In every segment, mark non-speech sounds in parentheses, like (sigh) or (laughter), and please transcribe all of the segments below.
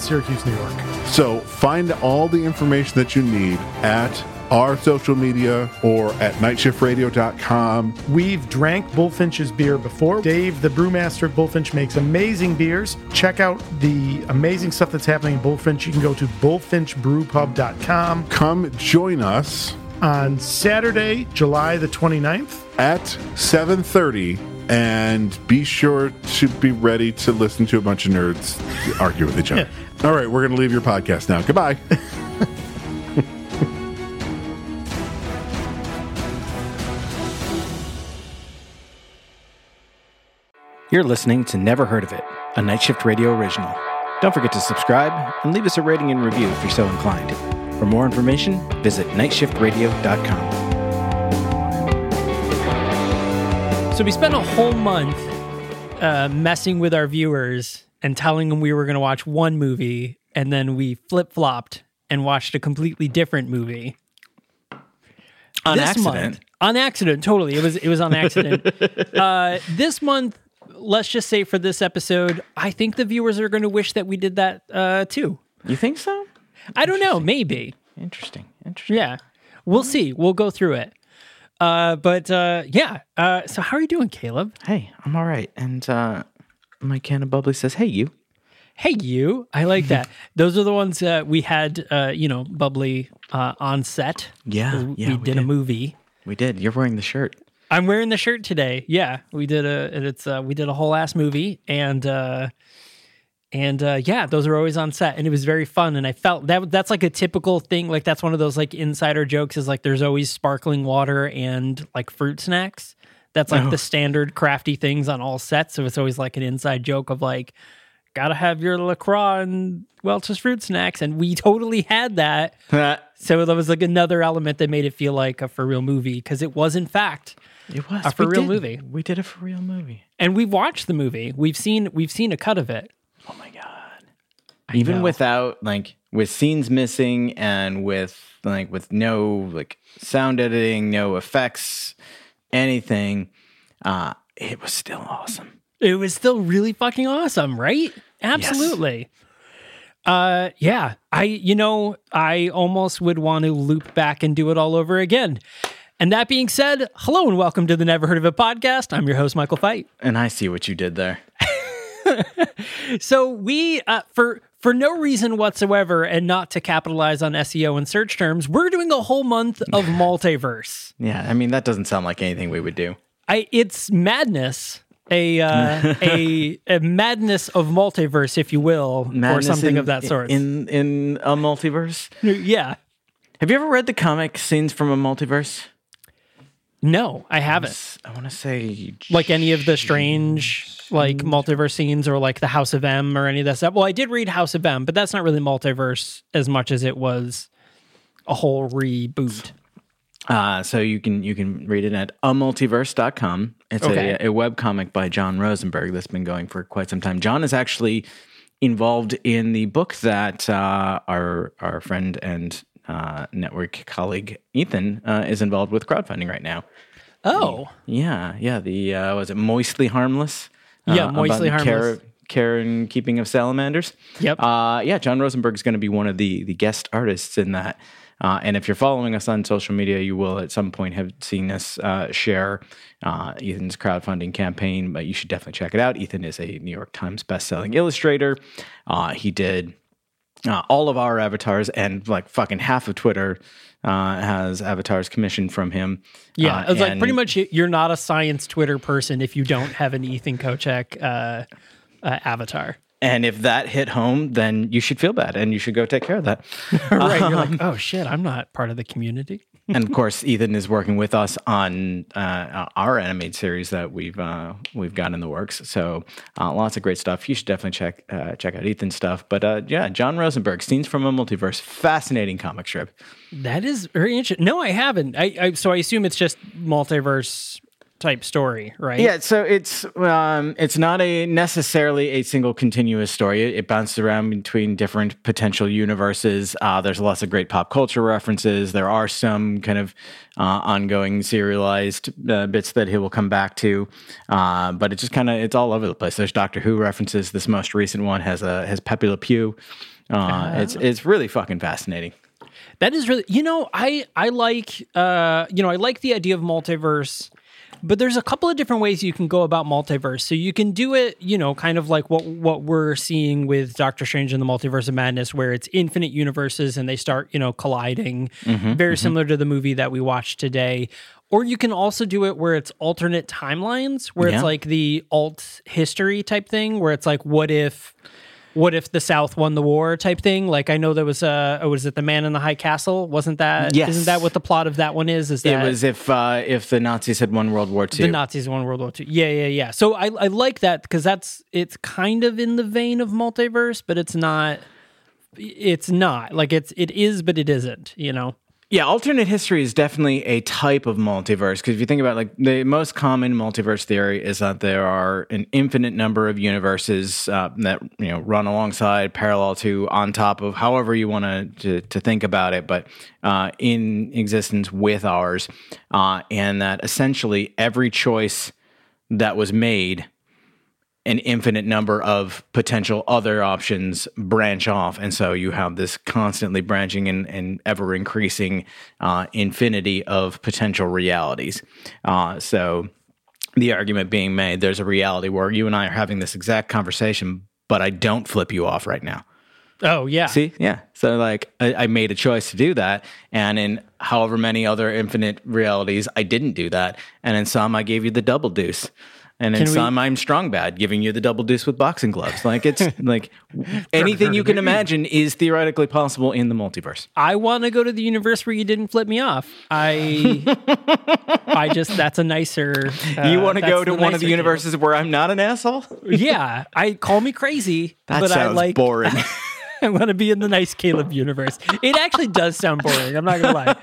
Syracuse, New York. So find all the information that you need at our social media or at nightshiftradio.com. We've drank Bullfinch's beer before. Dave, the brewmaster at Bullfinch, makes amazing beers. Check out the amazing stuff that's happening in Bullfinch. You can go to bullfinchbrewpub.com Come join us on Saturday, July the 29th. at 7:30 and be sure to be ready to listen to a bunch of nerds argue with each other. All right, we're going to leave your podcast now. Goodbye. (laughs) You're listening to Never Heard of It, a Night Shift Radio original. Don't forget to subscribe and leave us a rating and review if you're so inclined. For more information, visit nightshiftradio.com. So we spent a whole month uh, messing with our viewers and telling them we were going to watch one movie, and then we flip flopped and watched a completely different movie On This accident. month- on accident, totally. It was it was on accident. (laughs) uh, this month, let's just say for this episode, I think the viewers are going to wish that we did that uh, too. You think so? I don't know, maybe. Interesting. Interesting. Yeah, we'll see. We'll go through it. Uh, but uh, yeah. Uh, so how are you doing, Caleb? Hey, I'm all right. And uh, my can of bubbly says, hey, you. Hey, you. I like that. (laughs) Those are the ones uh, we had, uh, you know, bubbly uh, on set. Yeah, we, yeah, we we did, a movie. We did. You're wearing the shirt. I'm wearing the shirt today. Yeah, we did a. and It's uh, we did a whole ass movie, and uh, and uh, yeah, those are always on set, and it was very fun. And I felt that that's like a typical thing. Like that's one of those like insider jokes. Is like there's always sparkling water and like fruit snacks. That's like the uh-huh. standard crafty things on all sets. So it's always like an inside joke of like, gotta have your LaCroix and Welch's fruit snacks, and we (laughs) totally had that. So that was like another element that made it feel like a for real movie because it was in fact It was A for We real did. movie. We did a for real movie. and we've watched the movie. We've seen we've seen a cut of it. Oh my god. Even know. without like with scenes missing and with like with no like sound editing, no effects, anything, uh, it was still awesome. It was still really fucking awesome, right? Absolutely. Uh yeah. I you know, I almost would want to loop back and do it all over again. And that being said, hello and welcome to the Never Heard of It podcast. I'm your host, Michael Fight. And I see what you did there. (laughs) So we uh, for for no reason whatsoever and not to capitalize on SEO and search terms, we're doing a whole month of (laughs) multiverse. Yeah, I mean that doesn't sound like anything we would do. I it's madness. A uh, a (laughs) a madness of multiverse, if you will, or something in- of that sort. In in a multiverse. yeah. Have you ever read the comic scenes from a multiverse? No, I haven't. I want to say Like any of the strange like multiverse scenes or like the House of M or any of that stuff. Well, I did read House of M, but that's not really multiverse as much as it was a whole reboot. Uh, so you can you can read it at amultiverse.com. It's Okay. a, a web comic by Jon Rosenberg that's been going for quite some time. Jon is actually involved in the book that uh, our our friend and uh, network colleague Ethan uh, is involved with crowdfunding right now. Oh. Yeah, yeah. The uh, was it moistly harmless? Yeah, Uh, Moistly about the care- Harmless. Care and keeping of salamanders. Yep. Uh, yeah, Jon Rosenberg is going to be one of the the guest artists in that. Uh, and if you're following us on social media, you will at some point have seen us uh, share uh, Ethan's crowdfunding campaign. But you should definitely check it out. Ethan is a New York Times bestselling illustrator. Uh, he did uh, all of our avatars and like fucking half of Twitter uh, has avatars commissioned from him. Yeah, Uh, it's like pretty much you're not a science Twitter person if you don't have an Ethan Kocak uh, uh, avatar. And if that hit home, then you should feel bad and you should go take care of that. (laughs) right? You're like, oh shit, I'm not part of the community. And of course, Ethan is working with us on uh, our animated series that we've uh, we've got in the works. So uh, lots of great stuff. You should definitely check uh, check out Ethan's stuff. But uh, yeah, Jon Rosenberg, Scenes from a Multiverse, fascinating comic strip. That is very interesting. No, I haven't. I, I so I assume it's just multiverse type story, right? Yeah, so it's um, it's not a necessarily a single continuous story. It, it bounces around between different potential universes. Uh, there's lots of great pop culture references. There are some kind of uh, ongoing serialized uh, bits that he will come back to, uh, but it just kind of it's all over the place. There's Doctor Who references. This most recent one has a has Pepe Le Pew. Uh, it's it's really fucking fascinating. That is really, you know, I I like, uh, you know, I like the idea of multiverse, but there's a couple of different ways you can go about multiverse. So you can do it, you know, kind of like what what we're seeing with Doctor Strange and the Multiverse of Madness, where it's infinite universes and they start, you know, colliding, mm-hmm, very mm-hmm. similar to the movie that we watched today. Or you can also do it where it's alternate timelines, where Yeah. it's like the alt history type thing, where it's like, what if what if the South won the war type thing? Like I know there was uh was it the Man in the High Castle? Wasn't that? Yes. Isn't that what the plot of that one is? Is It that was if uh, if the Nazis had won World War II. the Nazis won World War II? Yeah, yeah, yeah. So I I like that because that's it's kind of in the vein of multiverse, but it's not. It's not like it's it is, but it isn't. You know. Yeah, alternate history is definitely a type of multiverse because if you think about like the most common multiverse theory is that there are an infinite number of universes uh, that you know run alongside, parallel to, on top of, however you want to to think about it, but uh, in existence with ours, uh, and that essentially every choice that was made an infinite number of potential other options branch off. And so you have this constantly branching and, and ever increasing uh, infinity of potential realities. Uh, so the argument being made there's a reality where you and I are having this exact conversation, but I don't flip you off right now. Oh yeah. See, yeah. So like, I, I made a choice to do that, and in however many other infinite realities, I didn't do that, and in some, I gave you the double deuce, and in we- some, I'm strong bad, giving you the double deuce with boxing gloves. Like it's (laughs) like anything you can imagine is theoretically possible in the multiverse. I want to go to the universe where you didn't flip me off. I, I just that's a nicer. (laughs) Uh, you want to go to one of the universes where I'm not an asshole? (laughs) Yeah, I call me crazy, That but sounds I like. boring. I want to be in the nice Caleb universe. It actually does sound boring. I'm not gonna lie.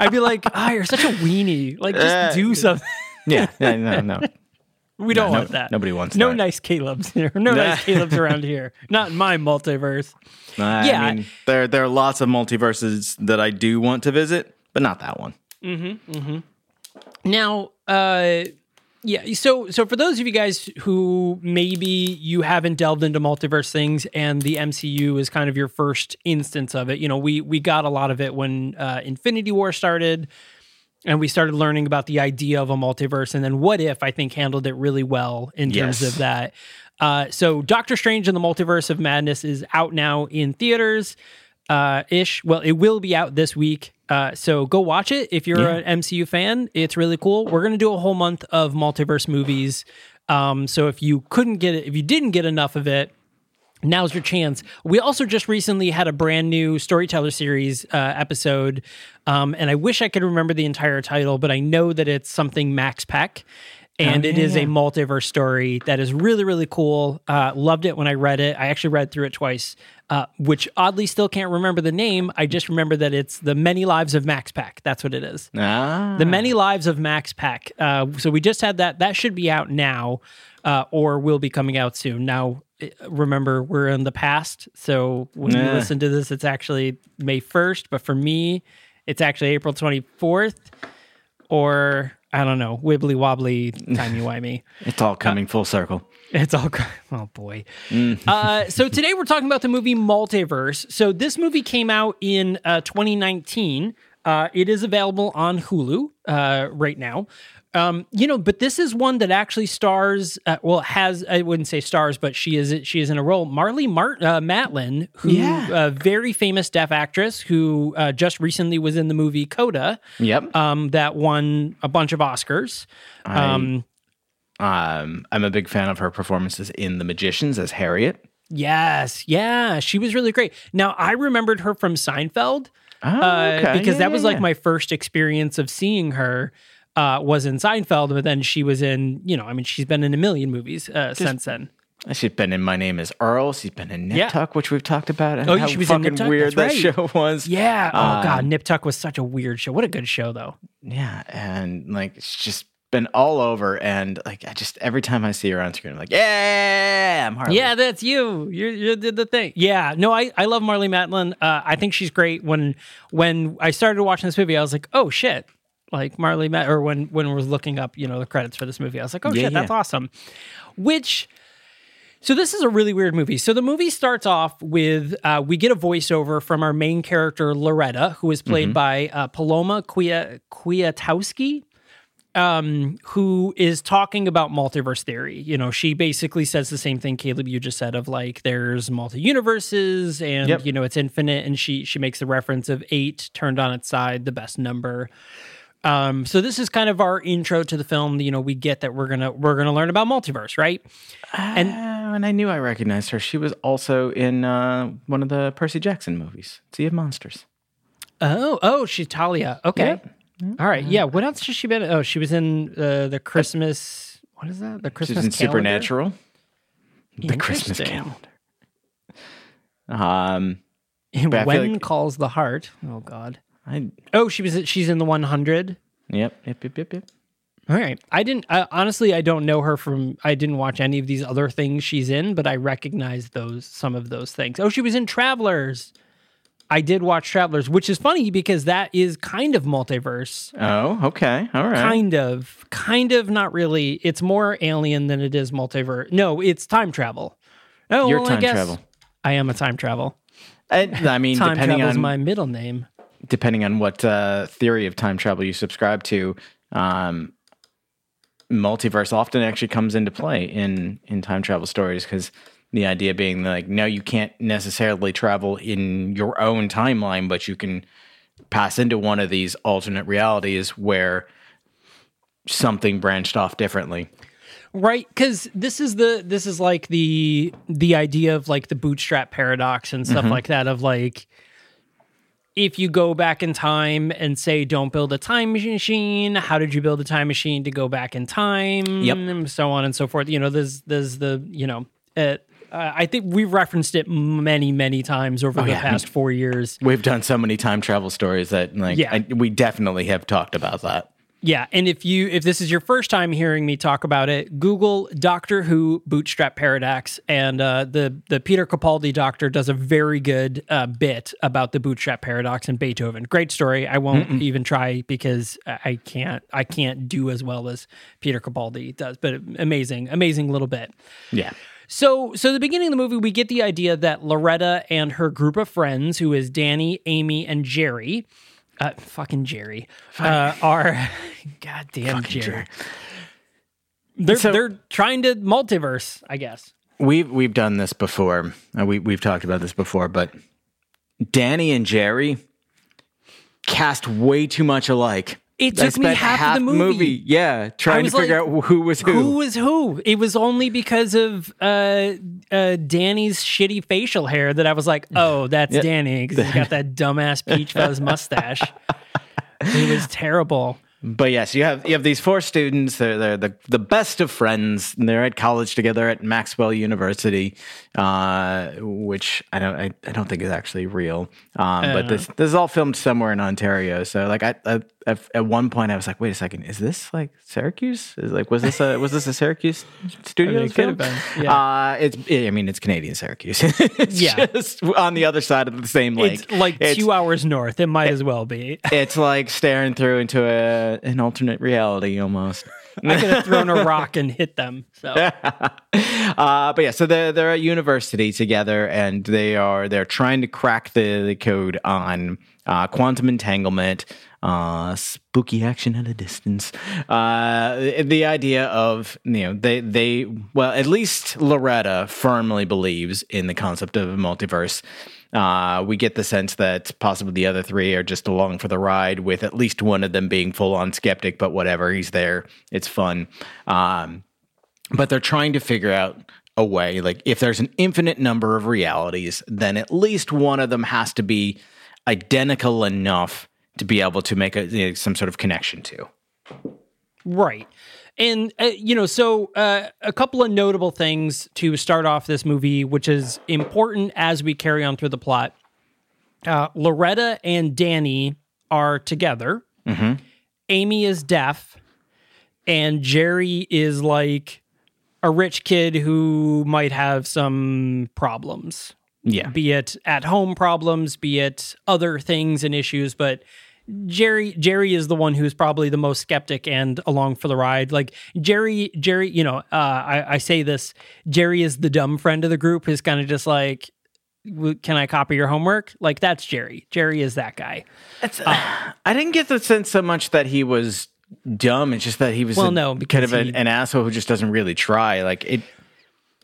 I'd be like, ah, you're such a weenie. Like, just Uh, do something. yeah, yeah, no, no. We don't no, want that. nobody wants that. no that. nice Caleb's here. No nice Caleb's (laughs) around here. Not in my multiverse. I Yeah. mean, there there are lots of multiverses that I do want to visit, but not that one. Mhm. Mhm. Now, uh, yeah. So, so for those of you guys who maybe you haven't delved into multiverse things, and the MCU is kind of your first instance of it, you know, we we got a lot of it when uh, Infinity War started, and we started learning about the idea of a multiverse, and then What If I think handled it really well in terms Yes. of that. Uh, so, Doctor Strange and the Multiverse of Madness is out now in theaters uh, ish. Well, it will be out this week. Uh, so go watch it if you're an MCU fan. It's really cool. We're gonna do a whole month of multiverse movies. Um, so if you couldn't get it, if you didn't get enough of it, now's your chance. We also just recently had a brand new storyteller series uh, episode, um, and I wish I could remember the entire title, but I know that it's something Max Peck. And it is a multiverse story that is really, really cool. Uh, loved it when I read it. I actually read through it twice, uh, which oddly still can't remember the name. I just remember that it's The Many Lives of Max Peck. That's what it is. Ah, The Many Lives of Max Peck. Uh, so we just had that. That should be out now, uh, or will be coming out soon. Now, eh, remember, we're in the past. So when you listen to this, it's actually May 1st. But for me, it's actually April 24th, or I don't know, wibbly wobbly, timey (laughs) wimey. it's all coming full circle. It's all. (laughs) Oh boy. Uh, so today we're talking about the movie Multiverse. So this movie came out in uh, 2019. Uh, it is available on Hulu uh, right now. Um, you know, but this is one that actually stars. Uh, well, has I wouldn't say stars, but she is she is in a role. Marlee Mart uh, Matlin, who Yeah. a very famous deaf actress who uh, just recently was in the movie Coda, Yep. um, that won a bunch of Oscars. Um, Um, I'm a big fan of her performances in The Magicians as Harriet. Yes, yeah, she was really great. Now I remembered her from Seinfeld. Uh, okay. because Yeah, that yeah, was like yeah. my first experience of seeing her. Uh, was in Seinfeld, but then she was in, you know, I mean, she's been in a million movies uh, since then. She's been in My Name Is Earl. She's been in Nip Yeah. Tuck, which we've talked about. and Oh, how she was in fucking Nip Tuck? weird That's that right. show (laughs) was. Yeah. Oh Um, God, Nip Tuck was such a weird show. What a good show, though. Yeah, and like it's just been all over, and like I just every time I see her on screen, I'm like, yeah, I'm Harley. Yeah, that's you. You you did the thing. Yeah. No, I I love Marlee Matlin. Uh, I think she's great. When when I started watching this movie, I was like, oh shit. Like Marlee Mat, or when when we was looking up, you know, the credits for this movie, I was like, oh Yeah, shit, that's yeah. awesome. Which so this is a really weird movie. So the movie starts off with uh, we get a voiceover from our main character Loretta, who is played by uh, Paloma Kwia- um, who is talking about multiverse theory. You know, she basically says the same thing, Caleb, you just said of like there's multi universes and Yep. you know it's infinite, and she she makes the reference of eight turned on its side, the best number. Um, so this is kind of our intro to the film. You know, we get that we're gonna we're gonna learn about multiverse, right? and and I knew I recognized her. She was also in uh, one of the Percy Jackson movies, Sea of Monsters. Oh, oh, she's Talia. Okay. Yep. All right. Yeah. What else has she been? Oh, she was in uh, the Christmas. What is that? The Christmas. She's Christmas in calendar? Supernatural. The Christmas calendar. Um, And But I feel when like- calls the heart? Oh God. I Oh, she was. She's in the 100. yep yep yep yep yep. All right. I didn't. I, honestly, I don't know her from. I didn't watch any of these other things she's in, but I recognize those some of those things. Oh, she was in Travelers. I did watch Travelers, which is funny because that is kind of multiverse. Oh, okay, all right. Kind of, kind of, not really. It's more alien than it is multiverse. No, it's time travel. Oh, You're well, I guess travel. I am a time travel. I, I mean, (laughs) Time depending travel is on my middle name. depending on what uh, theory of time travel you subscribe to, um, multiverse often actually comes into play in in time travel stories because the idea being like, no, you can't necessarily travel in your own timeline, but you can pass into one of these alternate realities where something branched off differently. right because this is the this is like the the idea of like the bootstrap paradox and stuff like that of like if you go back in time and say don't build a time machine how did you build a time machine to go back in time Yep. and so on and so forth you know there's there's the you know uh, uh, I think we've referenced it many, many times over the yeah. past four years. We've done so many time travel stories that like Yeah. I, we definitely have talked about that. Yeah, and if you if this is your first time hearing me talk about it, Google Doctor Who Bootstrap Paradox, and uh, the the Peter Capaldi Doctor does a very good uh, bit about the Bootstrap Paradox and Beethoven. Great story. I won't even try because I can't I can't do as well as Peter Capaldi does, but amazing, amazing little bit. Yeah. So, so the beginning of the movie, we get the idea that Loretta and her group of friends, who is Danny, Amy, and Jerry, uh, fucking Jerry, uh, are (laughs) goddamn Jerry. They're So- they're trying to multiverse, I guess. We've we've done this before. Uh, we we've talked about this before, but Danny and Jerry cast way too much alike. It took me half of the movie. yeah, trying to figure like, out who was who. Who was who? It was only because of uh, uh, Danny's shitty facial hair that I was like, (laughs) oh, that's Yeah. Danny because he's got that dumbass peach fuzz (laughs) mustache. It was terrible. But yes, you have you have these four students. They're they're the the best of friends. and They're at college together at Maxwell University, uh, which I don't I, I don't think is actually real. Um, but this this is all filmed somewhere in Ontario. So like I, I, at one point I was like, wait a second, is this like Syracuse? Is like was this a was this a Syracuse (laughs) studio? it could have been, yeah. Uh, it's I mean it's Canadian Syracuse. (laughs) it's Yeah. just on the other side of the same lake. It's like It's- two hours north. It might as well be. it's like staring through into a an alternate reality almost. (laughs) I could have thrown a rock and hit them. So (laughs) uh, but yeah, so they're they're at university together, and they are they're trying to crack the, the code on uh, quantum entanglement, uh, spooky action at a distance. Uh, the idea of you know they they well at least Loretta firmly believes in the concept of a multiverse. Uh, we get the sense that possibly the other three are just along for the ride, with at least one of them being full on skeptic. But whatever, he's there. It's fun. Um, but they're trying to figure out a way like if there's an infinite number of realities then at least one of them has to be identical enough to be able to make a, you know, some sort of connection to. Right. And, uh, you know, so uh, a couple of notable things to start off this movie, which is important as we carry on through the plot. Uh, Loretta and Danny are together. Amy is deaf, and Jerry is like a rich kid who might have some problems Yeah. be it at home problems, be it other things and issues, but Jerry Jerry is the one who's probably the most skeptic and along for the ride. Like Jerry Jerry, you know, uh, I, I say this, Jerry is the dumb friend of the group. Who's kind of just like, can I copy your homework? Like that's Jerry. Jerry is that guy. It's, I didn't get the sense so much that he was dumb. It's just that he was Well, a- no, kind because of an, he- an asshole who just doesn't really try. Like it,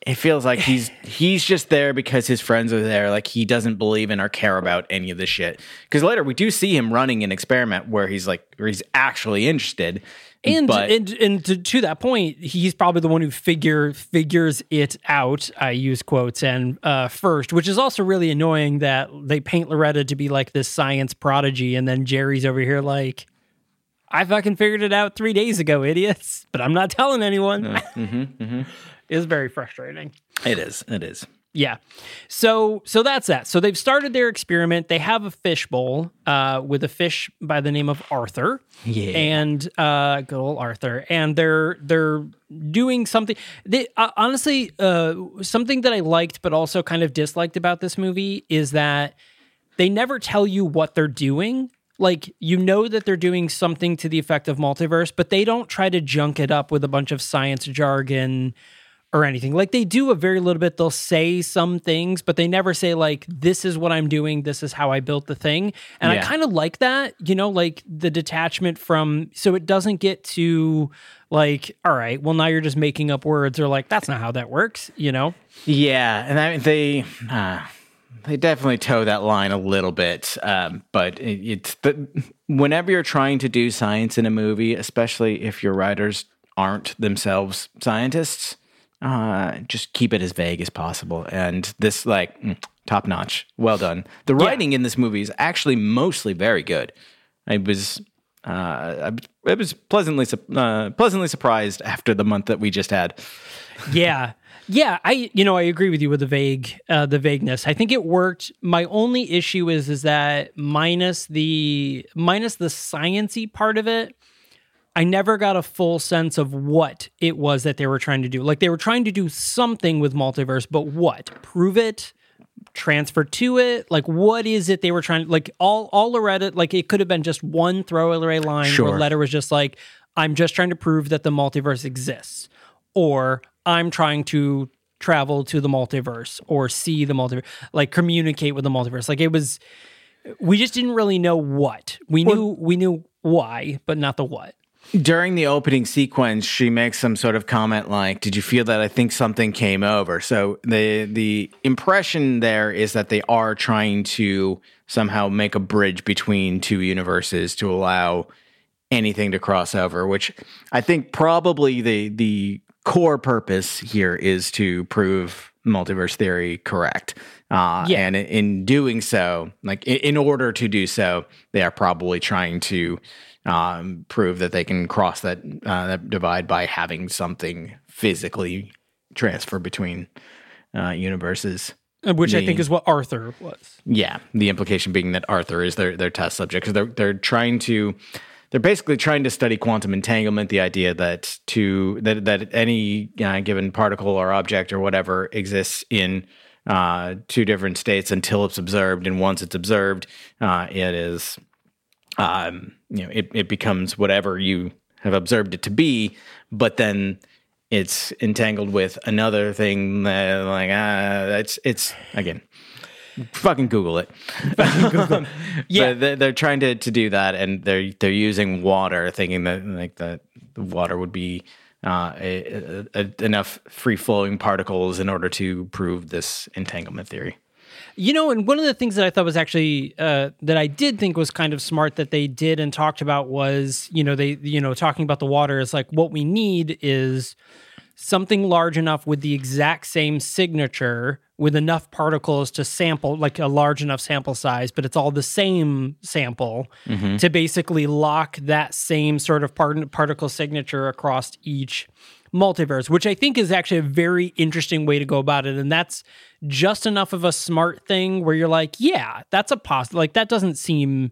it feels like he's he's just there because his friends are there. Like he doesn't believe in or care about any of this shit. Because later we do see him running an experiment where he's like, where he's actually interested. And but and, and to, to that point, he's probably the one who figure figures it out. I use quotes and uh, first, which is also really annoying that they paint Loretta to be like this science prodigy, and then Jerry's over here like, I fucking figured it out three days ago, idiots. But I'm not telling anyone. It's very frustrating. it is, it is. Yeah. So so that's that. So they've started their experiment. They have a fish bowl uh, with a fish by the name of Arthur. Yeah. And uh, good old Arthur. And they're they're doing something. They uh, honestly uh, something that I liked but also kind of disliked about this movie is that they never tell you what they're doing. Like you know that they're doing something to the effect of multiverse, but they don't try to junk it up with a bunch of science jargon or anything. Like they do a very little bit. They'll say some things, but they never say like this is what I'm doing, this is how I built the thing. And I kind of like that, you know, like the detachment from so it doesn't get to like all right, well now you're just making up words or like that's not how that works, you know. Yeah, and I, they uh, they definitely toe that line a little bit. Um, but it, it's the, whenever you're trying to do science in a movie, especially if your writers aren't themselves scientists, uh, just keep it as vague as possible. And this, like, top notch, well done. The writing in this movie is actually mostly very good. I was. Uh, I, I was pleasantly uh, pleasantly surprised after the month that we just had. yeah yeah i you know i agree with you with the vague uh the vagueness i think it worked my only issue is is that minus the minus the sciency part of it i never got a full sense of what it was that they were trying to do. Like they were trying to do something with multiverse but what? Prove it? Transfer to it? Like what is it they were trying to like all all loretta like it could have been just one throwaway line Sure. where Loretta was just like i'm just trying to prove that the multiverse exists or i'm trying to travel to the multiverse or see the multiverse like communicate with the multiverse. Like it was we just didn't really know what. We knew we knew why but not the what during the opening sequence, she makes some sort of comment like, "Did you feel that? I think something came over." So the the impression there is that they are trying to somehow make a bridge between two universes to allow anything to cross over. Which I think probably the the core purpose here is to prove multiverse theory correct. Uh, Yeah. And in doing so, like in, in order to do so, they are probably trying to um, prove that they can cross that uh, that divide by having something physically transfer between uh, universes. which i think is what arthur was Yeah, the implication being that Arthur is their their test subject because they're they're trying to they're basically trying to study quantum entanglement. The idea that to that that any uh, given particle or object or whatever exists in uh, two different states until it's observed, and once it's observed, uh, it is um, you know it it becomes whatever you have observed it to be, but then. It's entangled with another thing that, like, uh, it's, it's, again, fucking Google it. (laughs) Yeah. They're, they're trying to, to do that, and they're they're using water, thinking that like that the water would be uh, a, a, a- enough free flowing particles in order to prove this entanglement theory. You know, and one of the things that I thought was actually uh, that I did think was kind of smart that they did and talked about was, you know, they, you know, talking about the water is like what we need is something large enough with the exact same signature with enough particles to sample like a large enough sample size but it's all the same sample to basically lock that same sort of part- particle signature across each multiverse which i think is actually a very interesting way to go about it and that's just enough of a smart thing where you're like yeah that's a poss like that doesn't seem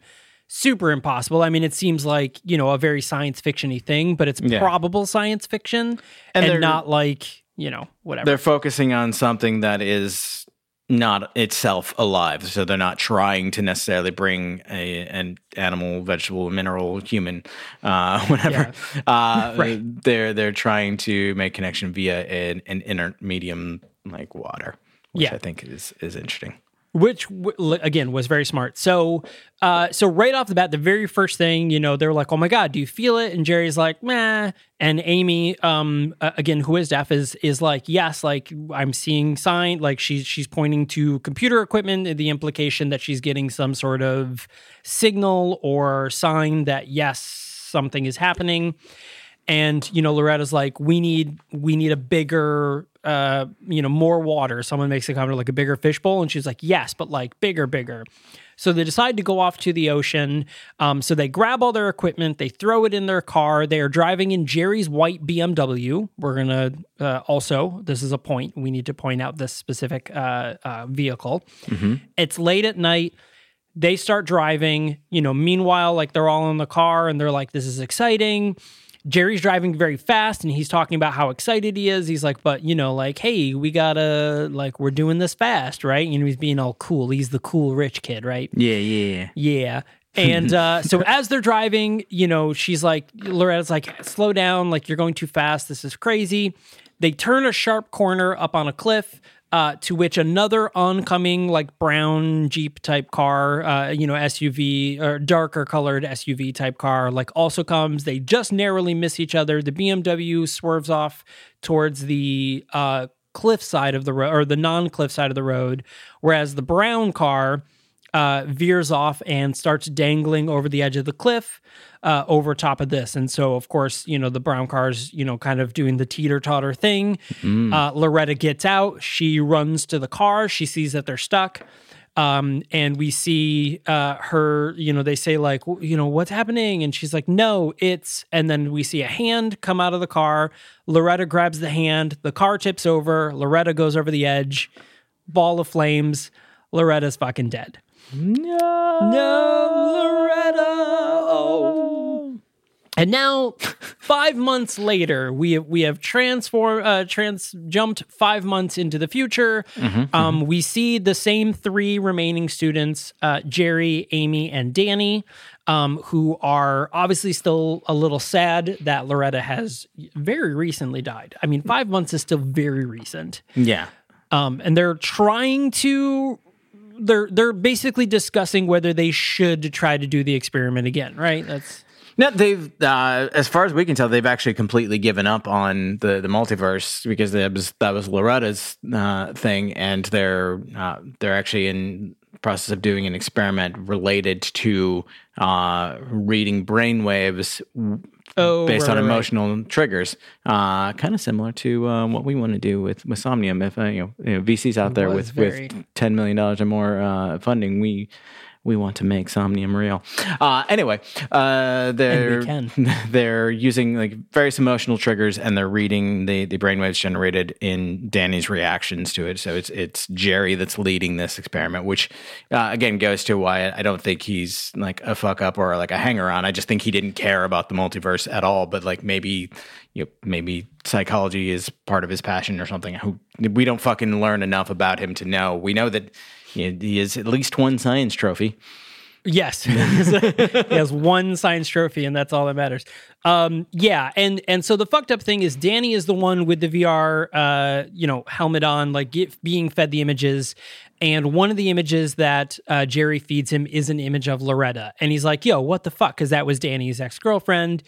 super impossible. I mean, it seems like, you know, a very science fictiony thing, but it's Yeah. probable science fiction And and, not like, you know, whatever. They're focusing on something that is not itself alive, so they're not trying to necessarily bring a an animal, vegetable, mineral, human, uh, (laughs) whatever. Uh, (laughs) Right. They're they're trying to make connection via an, an inert medium like water, which Yeah. I think is is interesting. Which again was very smart. So, uh, so right off the bat, the very first thing, you know, they're like, "Oh my god, do you feel it?" And Jerry's like, "Meh." And Amy, um, again, who is deaf, is is like, "Yes, like I'm seeing sign, like she's she's pointing to computer equipment, the implication that she's getting some sort of signal or sign that yes, something is happening." and you know loretta's like we need we need a bigger uh you know more water. Someone makes a comment like a bigger fishbowl and she's like yes but like bigger bigger. So they decide to go off to the ocean. Um, so they grab all their equipment. They throw it in their car. They are driving in jerry's white bmw we're gonna uh, also this is a point. We need to point out this specific uh, uh, vehicle. It's late at night. They start driving. You know meanwhile like they're all in the car and they're like this is exciting jerry's driving very fast and he's talking about how excited he is he's like but you know like hey we gotta like we're doing this fast right you know he's being all cool he's the cool rich kid right Yeah, yeah. yeah. And uh, (laughs) so as they're driving, you know, she's like, Loretta's like, slow down, like you're going too fast. This is crazy. They turn a sharp corner up on a cliff. Uh, to which another oncoming, like brown Jeep type car, uh, you know, SUV or darker colored SUV type car, like also comes. They just narrowly miss each other. The BMW swerves off towards the uh, cliff side of the road or the non cliff side of the road, whereas the brown car uh, veers off and starts dangling over the edge of the cliff uh, over top of this. And so, of course, you know, the brown car's, you know, kind of doing the teeter totter thing. Uh, Loretta gets out. She runs to the car. She sees that they're stuck. Um, and we see uh, her, you know, they say, like, you know, what's happening? And she's like, no, it's, and then we see a hand come out of the car. Loretta grabs the hand. The car tips over. Loretta goes over the edge. Ball of flames. Loretta's fucking dead. No, No, Loretta. Oh. And now, five months later, we have, we have transform uh, trans jumped five months into the future. Um, we see the same three remaining students: uh, Jerry, Amy, and Danny, um, who are obviously still a little sad that Loretta has very recently died. I mean, five months is still very recent Yeah. um, and they're trying to they're they're basically discussing whether they should try to do the experiment again right? That's No, they've, uh, as far as we can tell, they've actually completely given up on the, the multiverse because that was that was Loretta's uh, thing, and they're uh, they're actually in process of doing an experiment related to uh, reading brainwaves Oh, based right, on right, right. emotional triggers, uh, kind of similar to uh, what we want to do with with Somnium. If uh, you, know, you know VCs out there with very- with ten million dollars or more uh, funding, we we want to make Somnium real. Uh, anyway, uh, they're (laughs) they're using like various emotional triggers, and they're reading the the brainwaves generated in Danny's reactions to it. So it's it's Jerry that's leading this experiment, which uh, again goes to why I don't think he's like a fuck up or like a hanger on. I just think he didn't care about the multiverse at all. But like maybe you know, maybe psychology is part of his passion or something. Who we don't fucking learn enough about him to know. We know that he has at least one science trophy. yes (laughs) he has one science trophy and that's all that matters um yeah and and so the fucked up thing is danny is the one with the vr uh you know helmet on like get, being fed the images and one of the images that uh, Jerry feeds him is an image of Loretta, and he's like, "Yo, what the fuck?" Because that was Danny's ex girlfriend,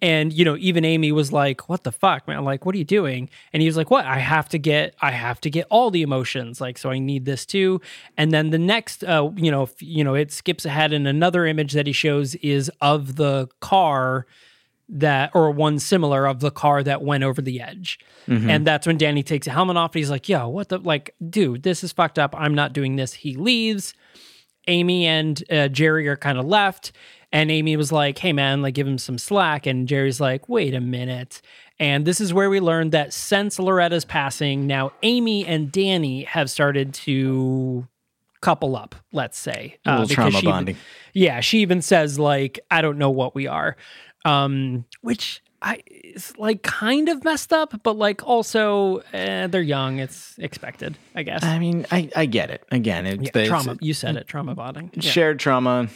and you know, even Amy was like, "What the fuck, man? Like, what are you doing?" And he was like, "What? I have to get, I have to get all the emotions, like, so I need this too." And then the next, uh, you know, f- you know, it skips ahead, and another image that he shows is of the car that or one similar of the car that went over the edge. And that's when Danny takes a helmet off and he's like, yo, what the like, dude, this is fucked up. I'm not doing this. He leaves. Amy and uh, Jerry are kind of left. And Amy was like, hey, man, like, give him some slack. And Jerry's like, wait a minute. And this is where we learned that since Loretta's passing, now Amy and Danny have started to couple up, let's say. A little because trauma she bonding. yeah, she even says, like, I don't know what we are. Um, which I is like kind of messed up, but like also eh, they're young. It's expected, I guess. I mean, I, I get it. Again, it's, Yeah, the- trauma. You said it. Trauma bonding. Yeah. shared trauma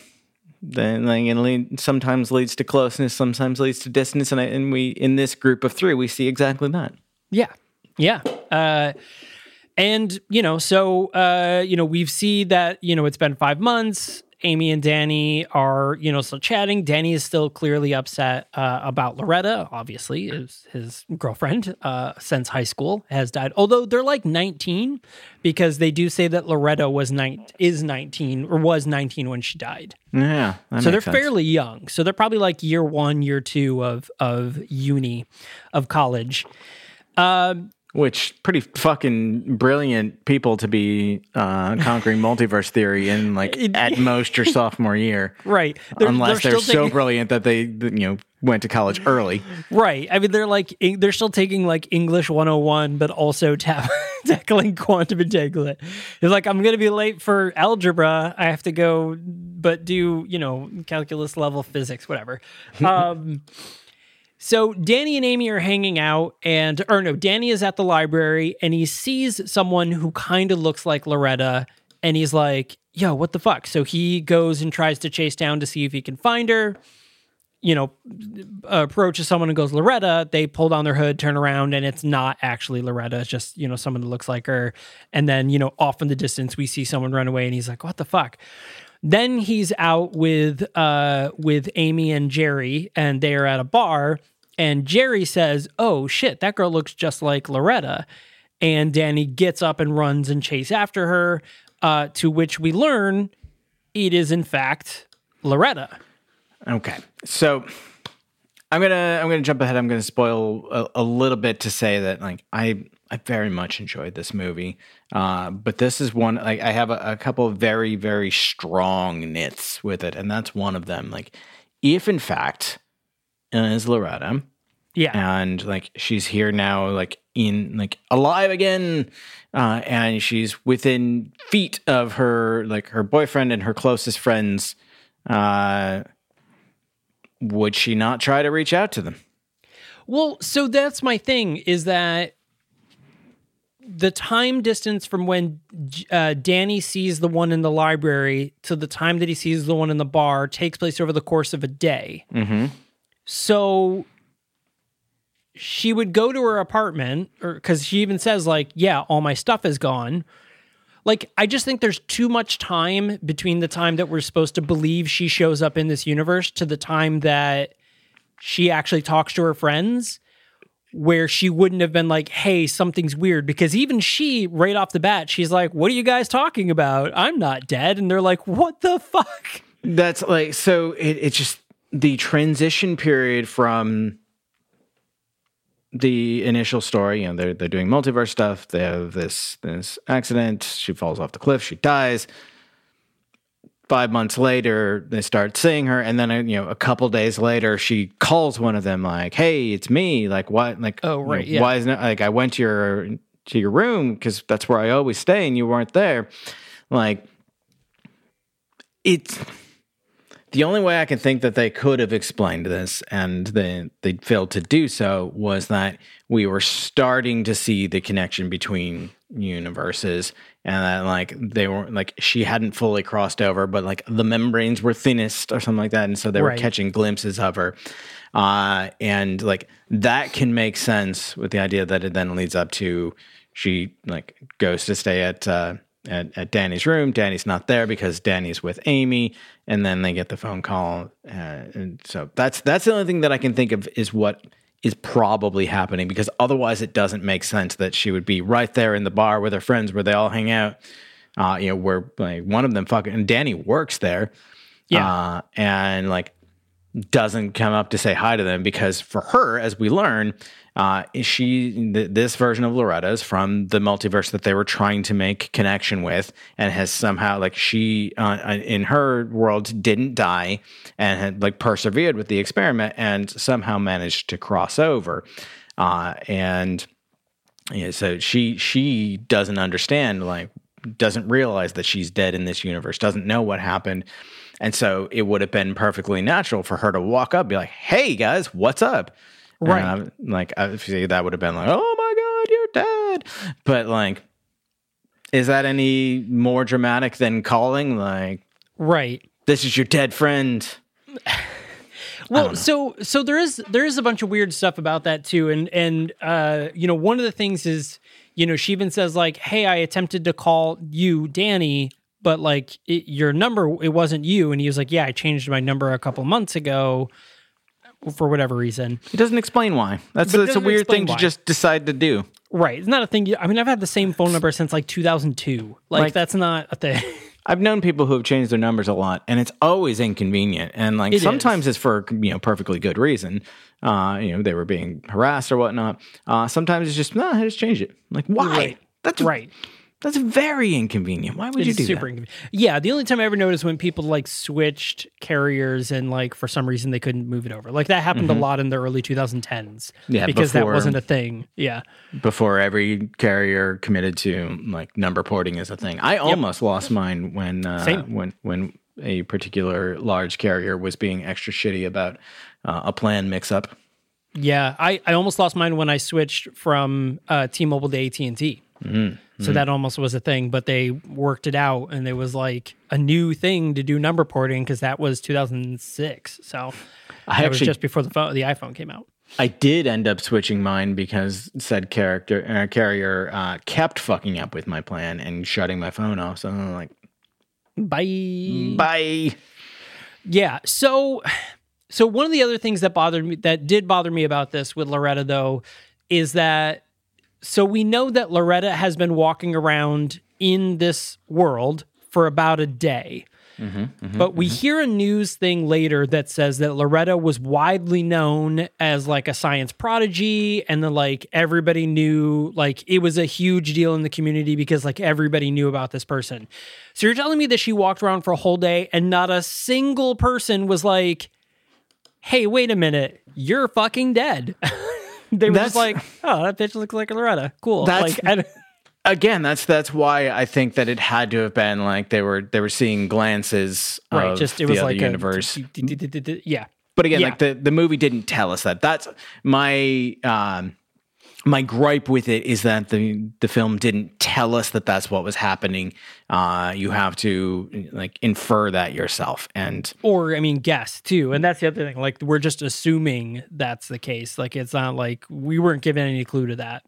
then like it lead, sometimes leads to closeness sometimes leads to distance and, I, and we in this group of three we see exactly that Yeah. Yeah. Uh, and, you know, so, uh, you know, we've seen that, you know, it's been five months. Amy and Danny are, you know, still chatting. Danny is still clearly upset uh, about Loretta, obviously, is his girlfriend uh, since high school has died. Although they're like 19 because they do say that Loretta was nine, is 19 or was 19 when she died. yeah So they're sense. fairly young. So they're probably like year one, year two of of uni, of college. Um, which pretty fucking brilliant people to be uh, conquering multiverse theory in like (laughs) at (laughs) most your sophomore year right. unless they're, still so taking- brilliant that they you know went to college early right. I mean, they're like they're still taking like English 101, but also ta- (laughs) tackling quantum entanglement. It's like I'm gonna be late for algebra. I have to go, but do you know calculus level physics, whatever. Um, So Danny and Amy are hanging out, and or no, Danny is at the library and he sees someone who kind of looks like Loretta, and he's like, "Yo, what the fuck?" So he goes and tries to chase down to see if he can find her. You know, approaches someone and goes, "Loretta." They pull down their hood, turn around, and it's not actually Loretta. It's just you know someone that looks like her. And then you know off in the distance we see someone run away, and he's like, "What the fuck?" Then he's out with uh with Amy and Jerry, and they are at a bar. And Jerry says, "Oh shit, that girl looks just like Loretta." And Danny gets up and runs and chase after her. Uh, to which we learn it is in fact Loretta. Okay, so I'm gonna I'm gonna jump ahead. I'm gonna spoil a, a little bit to say that like I I very much enjoyed this movie, uh, but this is one like I have a, a couple of very very strong nits with it, and that's one of them. Like if in fact uh, is Loretta, Yeah, and like she's here now like in like alive again uh and she's within feet of her like her boyfriend and her closest friends uh would she not try to reach out to them? Well, so that's my thing is that the time distance from when uh, Danny sees the one in the library to the time that he sees the one in the bar takes place over the course of a day. mm-hmm. So she would go to her apartment, or because she even says, like, yeah, all my stuff is gone. Like, I just think there's too much time between the time that we're supposed to believe she shows up in this universe to the time that she actually talks to her friends, where she wouldn't have been like, hey, something's weird. Because even she, right off the bat, she's like, what are you guys talking about? I'm not dead. And they're like, what the fuck? that's like so it, it's just the transition period from the initial story you know they're, they're doing multiverse stuff they have this this accident she falls off the cliff she dies five months later they start seeing her and then uh, you know a couple days later she calls one of them like hey it's me like what like Oh, you know, right, yeah. why isn't it like i went to your to your room because that's where i always stay and you weren't there like it's the only way I can think that they could have explained this and they they failed to do so was that we were starting to see the connection between universes and that like they weren't like she hadn't fully crossed over but like the membranes were thinnest or something like that and so they were catching glimpses of her. Uh and like that can make sense with the idea that it then leads up to she like goes to stay at uh at, at Danny's room. Danny's not there because Danny's with Amy, and then they get the phone call. Uh, and so that's that's the only thing that I can think of is what is probably happening because otherwise it doesn't make sense that she would be right there in the bar with her friends where they all hang out. Uh, you know, where like one of them fucking and Danny works there. Yeah. Uh, and like doesn't come up to say hi to them because for her, as we learn, uh, she th- this version of Loretta is from the multiverse that they were trying to make connection with, and has somehow like she uh, uh, in her world didn't die and had like persevered with the experiment and somehow managed to cross over, uh, and yeah, so she she doesn't understand like doesn't realize that she's dead in this universe, doesn't know what happened. And so it would have been perfectly natural for her to walk up, be like, "Hey guys, what's up?" Right. And, like, obviously, that would have been like, "Oh my god, you're dead!" But like, is that any more dramatic than calling like, Right. "This is your dead friend"? (sighs) Well, so so there is there is a bunch of weird stuff about that too, and and uh, you know one of the things is you know she even says like, "Hey, I attempted to call you, Danny, but like it, your number it wasn't you," and he was like, "Yeah, I changed my number a couple months ago." For whatever reason, It doesn't explain why. That's that's a weird thing why. to just decide to do. right? It's not a thing. you- I mean, I've had the same phone number since like 2002. Like, Like- that's not a thing. (laughs) I've known people who have changed their numbers a lot, and it's always inconvenient. And like It is. sometimes it's for you know perfectly good reason. Uh, you know they were being harassed or whatnot. Uh, sometimes it's just no, I just change it. Like why? Right. That's right. That's very inconvenient. Why would you do super that? inconvenient. Yeah, the only time I ever noticed when people like switched carriers and like for some reason they couldn't move it over. Like that happened a lot in the early 2010s. Yeah, because that wasn't a thing. Yeah. Before every carrier committed to like number porting as a thing, I almost lost mine when uh, when when a particular large carrier was being extra shitty about uh, a plan mix up. Yeah, I, I almost lost mine when I switched from uh, T-Mobile to AT&T. Mm-hmm. So that almost was a thing, but they worked it out and it was like a new thing to do number porting because that was 2006. So I that was actually just before the phone, the iPhone came out. I did end up switching mine because said character uh, carrier uh, kept fucking up with my plan and shutting my phone off. So I'm like, Bye. bye. Yeah. So so one of the other things that bothered me that did bother me about this with Loretta though is that so we know that Loretta has been walking around in this world for about a day. Mm-hmm, mm-hmm, but we mm-hmm. hear a news thing later that says that Loretta was widely known as like a science prodigy and then like everybody knew like it was a huge deal in the community because like everybody knew about this person. So you're telling me that she walked around for a whole day and not a single person was like, "Hey, wait a minute, you're fucking dead." (laughs) (laughs) they were That's- just like, "Oh, that bitch looks like Loretta. Cool." That's- like, (laughs) Again, that's that's why I think that it had to have been like they were they were seeing glances right. of Just it the was other like universe. Yeah. But again, like the, the movie didn't tell us that. That's my um, my gripe with it is that the the film didn't tell us that that's what was happening. Uh, you have to like infer that yourself, and or I mean guess too. And that's the other thing. Like we're just assuming that's the case. Like it's not like we weren't given any clue to that.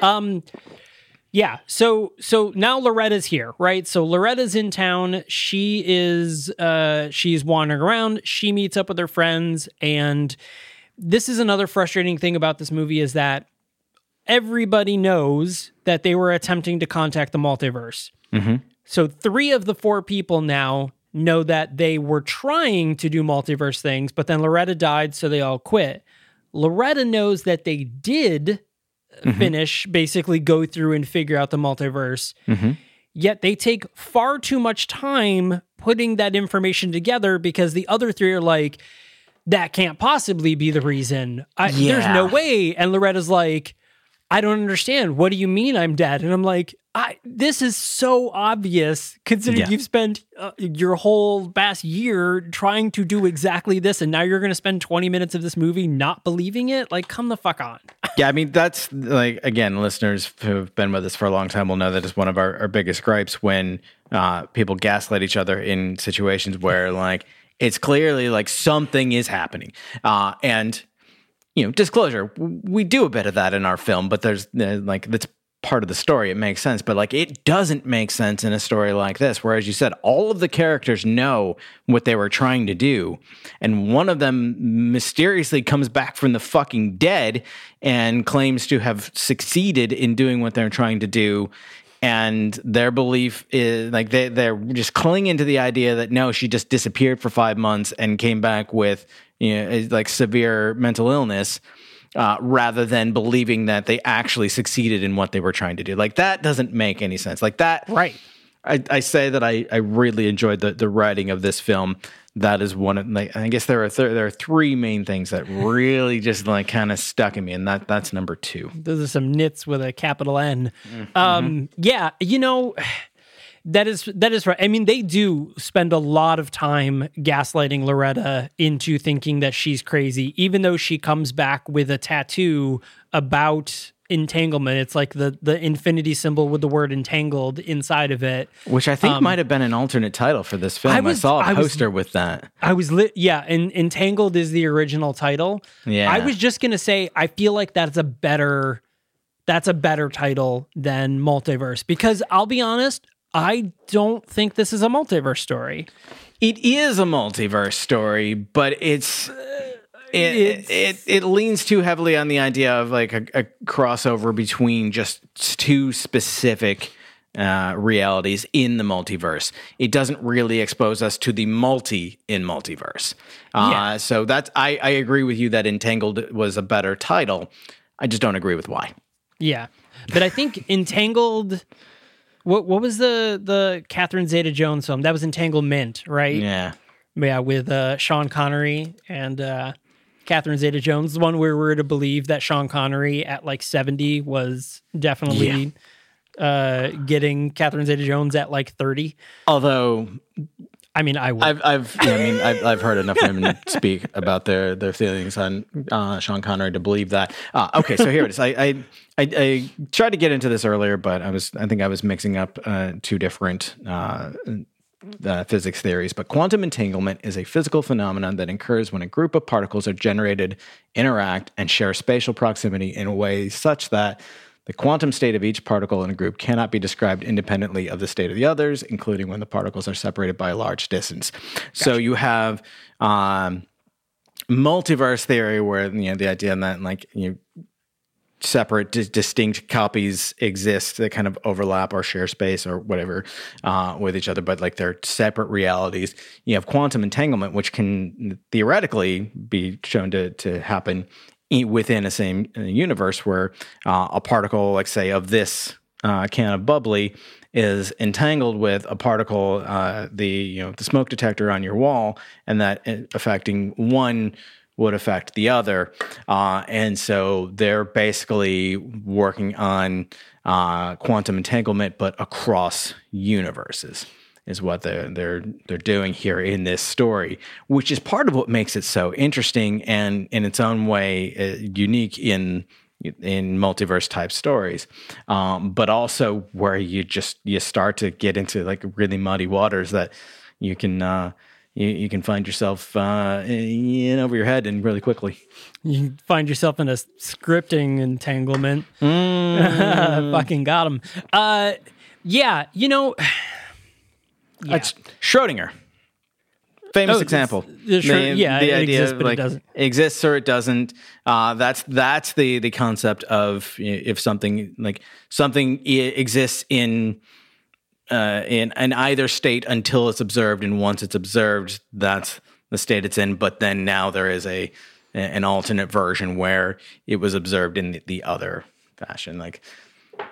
Um yeah, so so now Loretta's here, right? So Loretta's in town. She is uh she's wandering around. She meets up with her friends and this is another frustrating thing about this movie is that everybody knows that they were attempting to contact the multiverse. So three of the four people now know that they were trying to do multiverse things, but then Loretta died, so they all quit. Loretta knows that they did uh, mm-hmm. finish, basically go through and figure out the multiverse. Mm-hmm. Yet they take far too much time putting that information together because the other three are like, that can't possibly be the reason. I, There's no way. And Loretta's like, I don't understand. What do you mean I'm dead? And I'm like, I, this is so obvious considering Yeah. you've spent uh, your whole past year trying to do exactly this. And now you're going to spend 20 minutes of this movie not believing it. Like, come the fuck on. (laughs) yeah, I mean that's like again, listeners who've been with us for a long time will know that is one of our, our biggest gripes when uh, people gaslight each other in situations where (laughs) like it's clearly like something is happening, uh, and you know, disclosure, we do a bit of that in our film, but there's uh, like that's part of the story. It makes sense, but like it doesn't make sense in a story like this, where as you said, all of the characters know what they were trying to do, and one of them mysteriously comes back from the fucking dead and claims to have succeeded in doing what they're trying to do. And their belief is like they, they're just clinging to the idea that no, she just disappeared for five months and came back with you know, like severe mental illness. Uh, rather than believing that they actually succeeded in what they were trying to do, like that doesn't make any sense. Like that, Right. I, I say that I, I really enjoyed the, the writing of this film. That is one of like I guess there are th- there are three main things that really just like kind of stuck in me, and that that's number two. Those are some nits with a capital N. Um, yeah, you know, that is that is right. I mean, they do spend a lot of time gaslighting Loretta into thinking that she's crazy, even though she comes back with a tattoo about entanglement. It's like the the infinity symbol with the word entangled inside of it. Which I think might have been an alternate title for this film. I, Um, I saw a I was- poster with that. I was lit. Yeah, and entangled is the original title. Yeah. I was just gonna say I feel like that's a better that's a better title than multiverse because I'll be honest, I don't think this is a multiverse story. It is a multiverse story, but it's. It, it it leans too heavily on the idea of like a, a crossover between just two specific uh, realities in the multiverse. It doesn't really expose us to the multi in multiverse. Uh, Yeah. So that's I, I agree with you that Entangled was a better title. I just don't agree with why. Yeah, but I think entangled. What what was the the Catherine Zeta Jones film? That was Entanglement, right? Yeah. Yeah, with uh, Sean Connery and uh, Catherine Zeta Jones. The one where we're to believe that Sean Connery at like 70 was definitely uh, getting Catherine Zeta Jones at like 30. Although I mean, I would. I've, I've, I mean, I've, I've heard enough women (laughs) speak about their, their feelings on uh, Sean Connery to believe that. Uh, okay, so here it is. I, I, I, I tried to get into this earlier, but I was, I think I was mixing up uh, two different uh, uh, physics theories. But quantum entanglement is a physical phenomenon that occurs when a group of particles are generated, interact, and share spatial proximity in a way such that the quantum state of each particle in a group cannot be described independently of the state of the others, including when the particles are separated by a large distance. So you have um, multiverse theory, where you know the idea that like you separate, dis- distinct copies exist that kind of overlap or share space or whatever uh, with each other, but like they're separate realities. You have quantum entanglement, which can theoretically be shown to to happen within a same uh, universe, where uh, a particle, like say, of this uh, can of bubbly is entangled with a particle, uh, the you know the smoke detector on your wall, and that uh, affecting one would affect the other, uh, and so they're basically working on quantum entanglement, but across universes is what they're they're they're doing here in this story, which is part of what makes it so interesting and in its own way uh, unique in in multiverse type stories, um, but also where you just you start to get into like really muddy waters that you can. Uh, you, you can find yourself uh, in over your head and really quickly. you find yourself in a scripting entanglement. (laughs) Fucking got him. Uh, yeah, you know, It's Schrodinger. Famous Oh, example. the Schro- yeah, it exists, but it doesn't. exists or it doesn't. Uh, that's that's the the concept of if something like something exists in uh, in in either state until it's observed, and once it's observed, that's the state it's in. But then now there is a an alternate version where it was observed in the, the other fashion, like.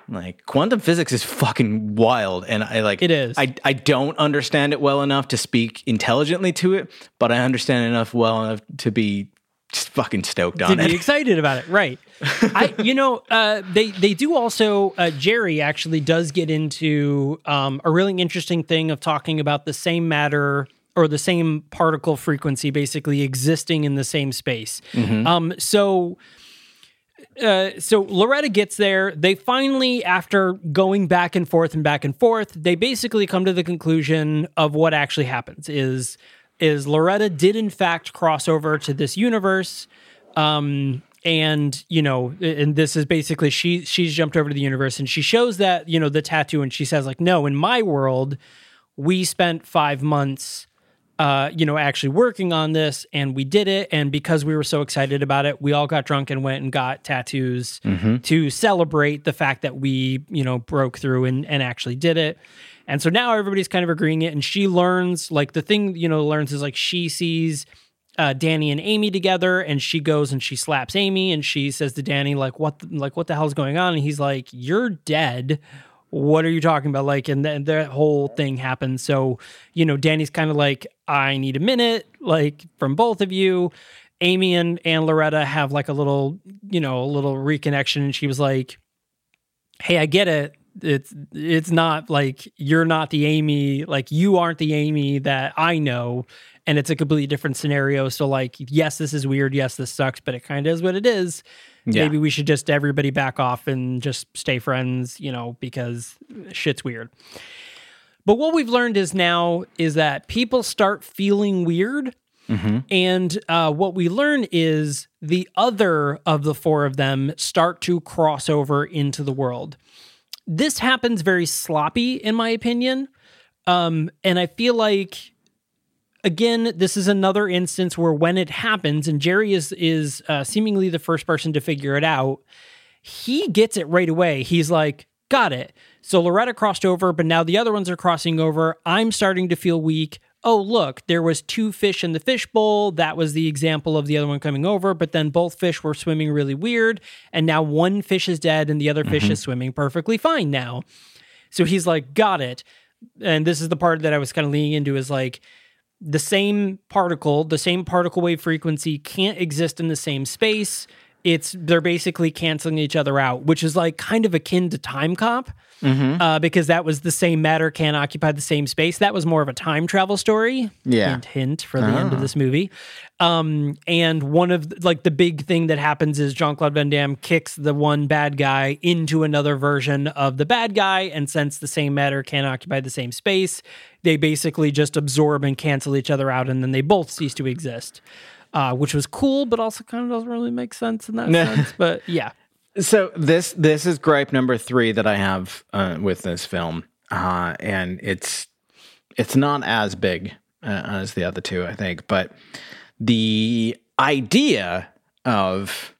Like quantum physics is fucking wild, and I like It is. I I don't understand it well enough to speak intelligently to it, but I understand enough well enough to be just fucking stoked to on be it. excited about it, right? (laughs) I, you know, uh, they they do also. Uh, Jerry actually does get into um, a really interesting thing of talking about the same matter or the same particle frequency basically existing in the same space. Um, so. Uh, so Loretta gets there. They finally, after going back and forth and back and forth, they basically come to the conclusion of what actually happens. Is is Loretta did in fact cross over to this universe, um, and you know, and this is basically she she's jumped over to the universe, and she shows that you know the tattoo, and she says like, no, in my world, we spent five months uh, you know, actually working on this and we did it. And because we were so excited about it, we all got drunk and went and got tattoos to celebrate the fact that we, you know, broke through and, and actually did it. And so now everybody's kind of agreeing it. And she learns, like, the thing, you know, learns is like she sees uh, Danny and Amy together, and she goes and she slaps Amy, and she says to Danny like, "What, the, like, what the hell's going on?" And he's like, "You're dead." What are you talking about? Like, and then that whole thing happens. So, you know, Danny's kind of like, I need a minute, like, from both of you. Amy and, and Loretta have like a little, you know, a little reconnection. And she was like, Hey, I get it. It's it's not like you're not the Amy, like you aren't the Amy that I know. And it's a completely different scenario. So like, yes, this is weird. Yes, this sucks, but it kind of is what it is. Yeah. Maybe we should just everybody back off and just stay friends, you know, because shit's weird. But what we've learned is now is that people start feeling weird. And uh, what we learn is the other of the four of them start to cross over into the world. This happens very sloppy, in my opinion. Um, and I feel like again, this is another instance where when it happens, and Jerry is is uh, seemingly the first person to figure it out, he gets it right away. He's like, "Got it." So Loretta crossed over, but now the other ones are crossing over. I'm starting to feel weak. Oh, look, there was two fish in the fish bowl. That was the example of the other one coming over, but then both fish were swimming really weird, and now one fish is dead and the other fish is swimming perfectly fine now. So he's like, "Got it." And this is the part that I was kind of leaning into is like the same particle, the same particle wave frequency can't exist in the same space. It's they're basically canceling each other out, which is like kind of akin to Timecop, uh, because that was the same matter can't occupy the same space. That was more of a time travel story. Yeah. hint, hint for the end of this movie. Um, and one of like the big thing that happens is Jean Claude Van Damme kicks the one bad guy into another version of the bad guy, and since the same matter can't occupy the same space, they basically just absorb and cancel each other out, and then they both cease to exist. Uh, which was cool, but also kind of doesn't really make sense in that (laughs) sense. But yeah, So this this is gripe number three that I have uh, with this film, uh, and it's it's not as big uh, as the other two, I think, but the idea of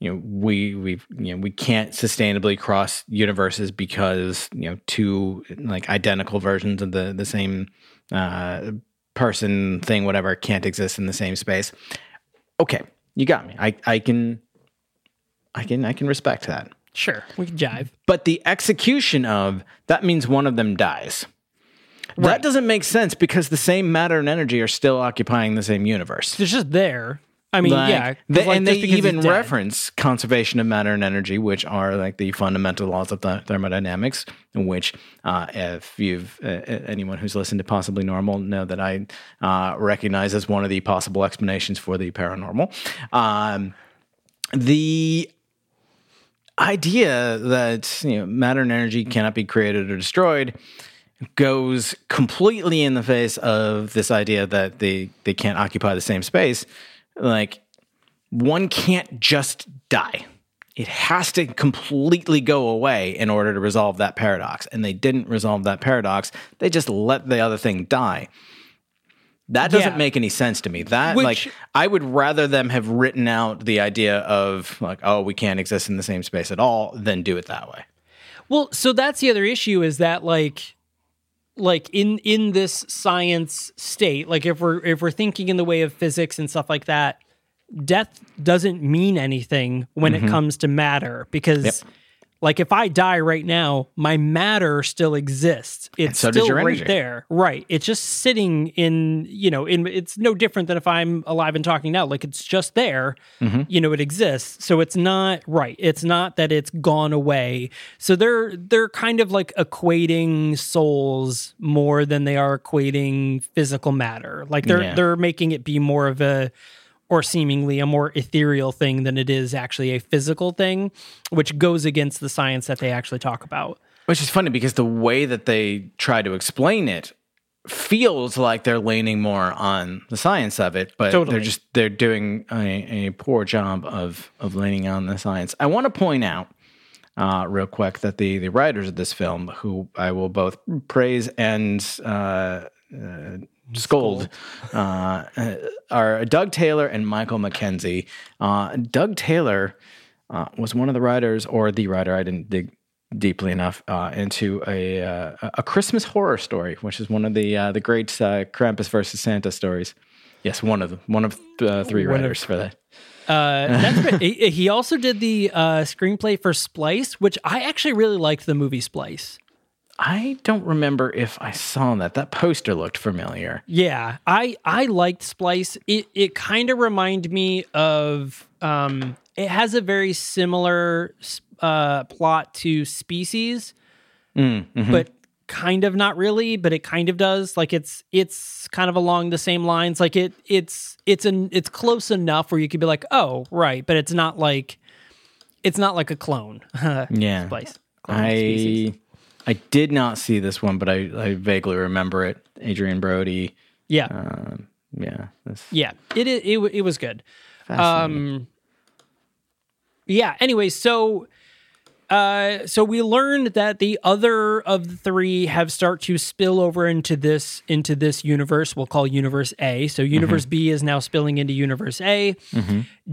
you know we we you know we can't sustainably cross universes because you know two like identical versions of the the same uh, person thing whatever can't exist in the same space. Okay, you got me. I I can I can I can respect that. sure, we can jive. But the execution of that means one of them dies. That doesn't make sense because the same matter and energy are still occupying the same universe. It's just there. I mean, Like, yeah, they- like, and they even reference conservation of matter and energy, which are like the fundamental laws of the thermodynamics. Which, uh, if you've uh, anyone who's listened to Possibly Normal know that I uh, recognize as one of the possible explanations for the paranormal. Um, the idea that you know, matter and energy cannot be created or destroyed goes completely in the face of this idea that they they can't occupy the same space like one can't just die. It has to completely go away in order to resolve that paradox. And they didn't resolve that paradox. They just let the other thing die. That doesn't Yeah. make any sense to me. That Which- like i would rather them have written out the idea of like oh we can't exist in the same space at all than do it that way. Well, so that's the other issue is that like like in in this science state, like if we're if we're thinking in the way of physics and stuff like that, death doesn't mean anything when it comes to matter because Mm-hmm. Yep. Like if I die right now, my matter still exists. It's so still right energy. there. Right. It's just sitting in, you know, in it's no different than if I'm alive and talking now. Like it's just there. Mm-hmm. You know, it exists. So it's not right. It's not that it's gone away. So they're they're kind of like equating souls more than they are equating physical matter. Like they're Yeah. they're making it be more of a or seemingly a more ethereal thing than it is actually a physical thing, which goes against the science that they actually talk about. Which is funny because the way that they try to explain it feels like they're leaning more on the science of it, but Totally. they're just they're doing a, a poor job of of leaning on the science. I want to point out uh, real quick that the the writers of this film, who I will both praise and uh, uh, scold, uh, uh, are Doug Taylor and Michael McKenzie. Uh, Doug Taylor uh, was one of the writers, or the writer. I didn't dig deeply enough uh, into a uh, a Christmas horror story, which is one of the uh, the great uh, Krampus versus Santa stories. Yes, one of the, one of uh, three One of- writers for that. Uh, that's he, he also did the uh, screenplay for Splice, which I actually really liked the movie Splice. I don't remember if I saw that. That poster looked familiar. Yeah, I I liked Splice. It it kind of reminded me of um it has a very similar uh plot to Species, but kind of not really, but it kind of does. Like it's it's kind of along the same lines. Like it it's it's an it's close enough where you could be like, "Oh, right," but it's not like it's not like a clone. (laughs) Yeah. Splice. Clone. I I did not see this one, but I, I vaguely remember it. Adrien Brody. Yeah. Um, yeah. Yeah, it it it, it was good. Um, yeah. Anyway, so uh, so we learned that the other of the three have start to spill over into this into this universe. We'll call Universe A. So Universe B is now spilling into Universe A.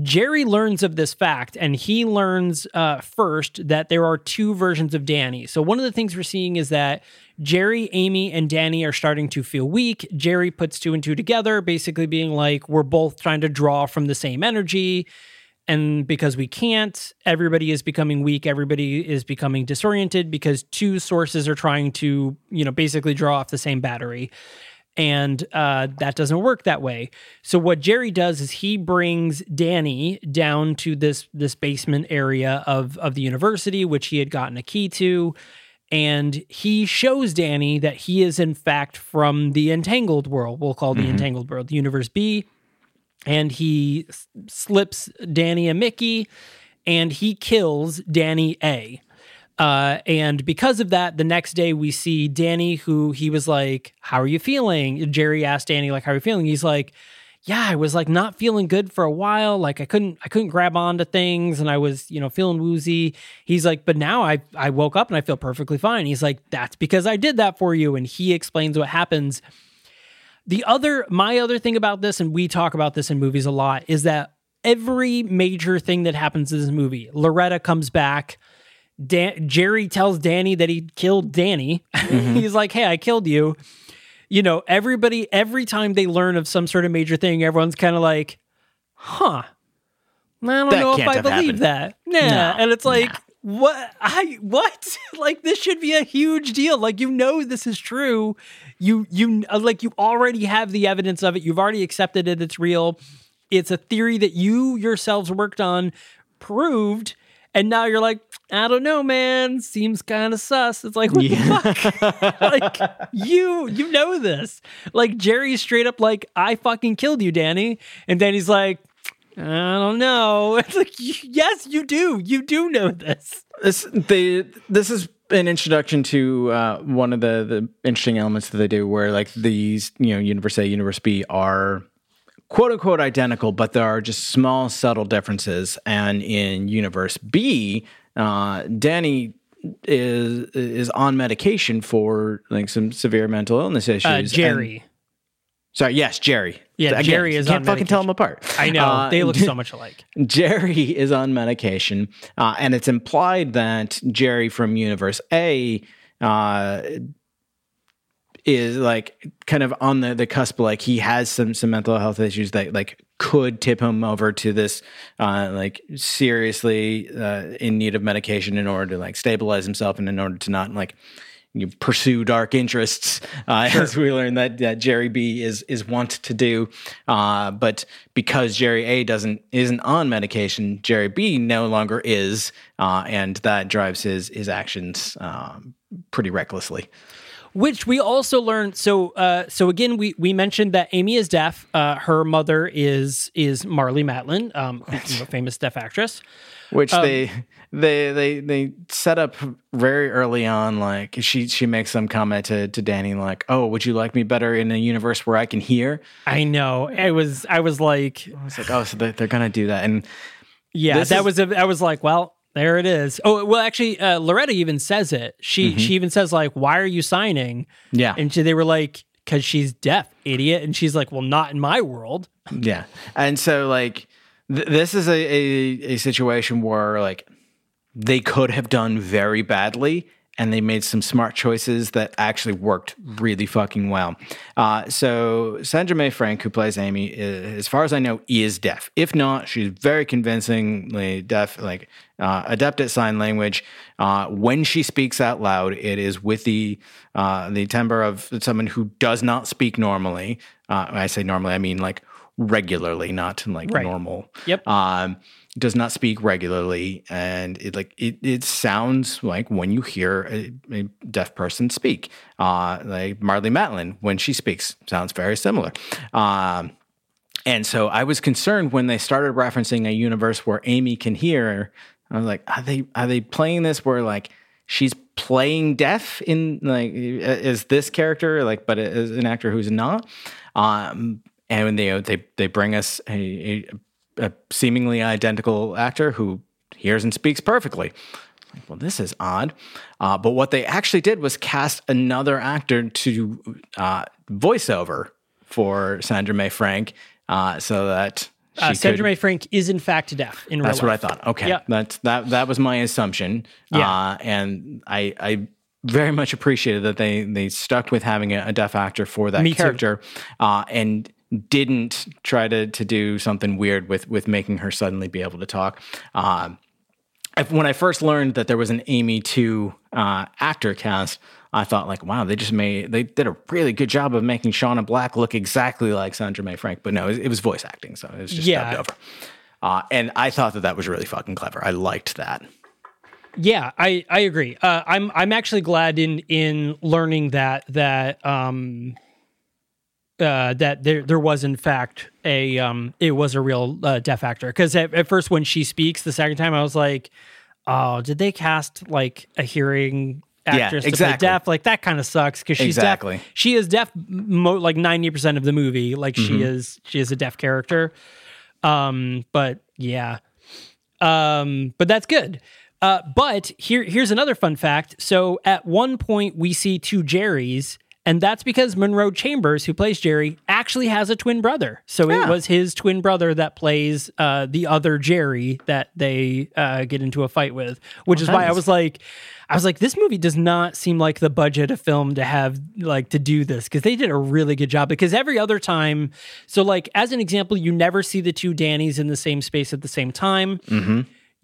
Jerry learns of this fact, and he learns uh, first that there are two versions of Danny. So one of the things we're seeing is that Jerry, Amy, and Danny are starting to feel weak. Jerry puts two and two together, basically being like, we're both trying to draw from the same energy. And because we can't, everybody is becoming weak. Everybody is becoming disoriented because two sources are trying to, you know, basically draw off the same battery. And uh, that doesn't work that way. So what Jerry does is he brings Danny down to this this basement area of of the university, which he had gotten a key to, and he shows Danny that he is in fact from the entangled world. We'll call the entangled world, the universe B and he s- slips Danny a Mickey and he kills Danny A. Uh, and because of that, the next day we see Danny, who he was like, How are you feeling? Jerry asked Danny, like, How are you feeling? He's like, Yeah, I was like not feeling good for a while. Like I couldn't I couldn't grab onto things and I was, you know, feeling woozy. He's like, but now I I woke up and I feel perfectly fine. He's like, That's because I did that for you. And he explains what happens. The other, my other thing about this, and we talk about this in movies a lot, is that every major thing that happens in this movie, Loretta comes back. Dan- Jerry tells Danny that he killed Danny. (laughs) He's like, "Hey, I killed you." You know, everybody. Every time they learn of some sort of major thing, everyone's kind of like, "Huh." I don't That know if I believe happened. that. Yeah, No, and it's like. What? I what? (laughs) like this should be a huge deal. Like you know this is true. You you uh, like you already have the evidence of it. You've already accepted it. It's real. It's a theory that you yourselves worked on, proved, and now you're like, I don't know, man. Seems kind of sus. It's like what the fuck? (laughs) like you you know this. Like Jerry's straight up like, I fucking killed you, Danny, and Danny's like. I don't know. (laughs) It's like, yes, you do. You do know this. this they this is an introduction to uh, one of the the interesting elements that they do where like these you know universe a universe b are quote unquote identical but there are just small subtle differences and in universe b uh, danny is is on medication for like some severe mental illness issues Uh, and- Jerry. Sorry yes jerry Yeah, Again, Jerry is can't fucking tell them apart I know. Uh, they look so (laughs) much alike. Jerry is on medication, uh, and it's implied that Jerry from Universe A uh, is like kind of on the, the cusp, like he has some some mental health issues that like could tip him over to this uh, like seriously uh, in need of medication in order to like stabilize himself and in order to not like you pursue dark interests, uh, (laughs) as we learned that, that Jerry B is is wont to do. Uh, but because Jerry A doesn't isn't on medication, Jerry B no longer is, uh, and that drives his his actions um, pretty recklessly. Which we also learned. So, uh, so again, we we mentioned that Amy is deaf. Uh, her mother is is Marlee Matlin, um, famous deaf actress. Which they they they they set up very early on. Like she she makes some comment to to Danny like, "Oh, would you like me better in a universe where I can hear?" I know. It was. I was like, I was like, "Oh, so they're, they're gonna do that." And yeah, that is- was. A, I was like, well, there it is. Oh, well, actually, uh, Loretta even says it. She she even says like, why are you signing? yeah, And she, they were like, because she's deaf, idiot. And she's like, well, not in my world. Yeah. And so like th- this is a, a a situation where like they could have done very badly and they made some smart choices that actually worked really fucking well. Uh, so Sandra Mae Frank, who plays Amy, is, as far as I know, is deaf. If not, she's very convincingly deaf, like uh, adept at sign language. Uh, when she speaks out loud, it is with the uh, the timbre of someone who does not speak normally. Uh, I say normally, I mean like regularly, not in like Right. normal. Yep. Um, does not speak regularly, and it like it, it sounds like when you hear a, a deaf person speak. Uh, like Marlee Matlin when she speaks sounds very similar. Um, and so I was concerned when they started referencing a universe where Amy can hear. I was like, are they are they playing this where like she's playing deaf in like is this character like but as an actor who's not? Um, and when they they they bring us a, a, a seemingly identical actor who hears and speaks perfectly. Like, well, this is odd. Uh, but what they actually did was cast another actor to uh, voiceover for Sandra Mae Frank, uh, so that Uh, Sandra could- Mae Frank is in fact deaf in real That's what I thought. Okay, Yeah. that's that. That was my assumption. Yeah. uh, and I I very much appreciated that they they stuck with having a, a deaf actor for that Me too. character, uh, and didn't try to to do something weird with with making her suddenly be able to talk. Um, I- when I first learned that there was an Amy two uh, actor cast, I thought like, wow, they just made they did a really good job of making Shauna Black look exactly like Sandra Mae Frank, but no, it, it was voice acting, so it was just Yeah. dubbed over. Uh, and I thought that that was really fucking clever. I liked that. Yeah, I I agree. Uh, I'm I'm actually glad in in learning that that um uh that there there was in fact a um it was a real uh, deaf actor because at, at first when she speaks the second time I was like oh did they cast like a hearing actress to exactly. play deaf like that kind of sucks because she's Exactly. deaf she is deaf mo- like 90% of the movie like she is she is a deaf character um but yeah um, but that's good. Uh, but here, here's another fun fact. So at one point, we see two Jerrys, and that's because Monroe Chambers, who plays Jerry, actually has a twin brother. So it was his twin brother that plays uh, the other Jerry that they uh, get into a fight with, which is why I was like, I was like, this movie does not seem like the budget of film to have like to do this because they did a really good job. Because every other time, so like as an example, you never see the two Dannys in the same space at the same time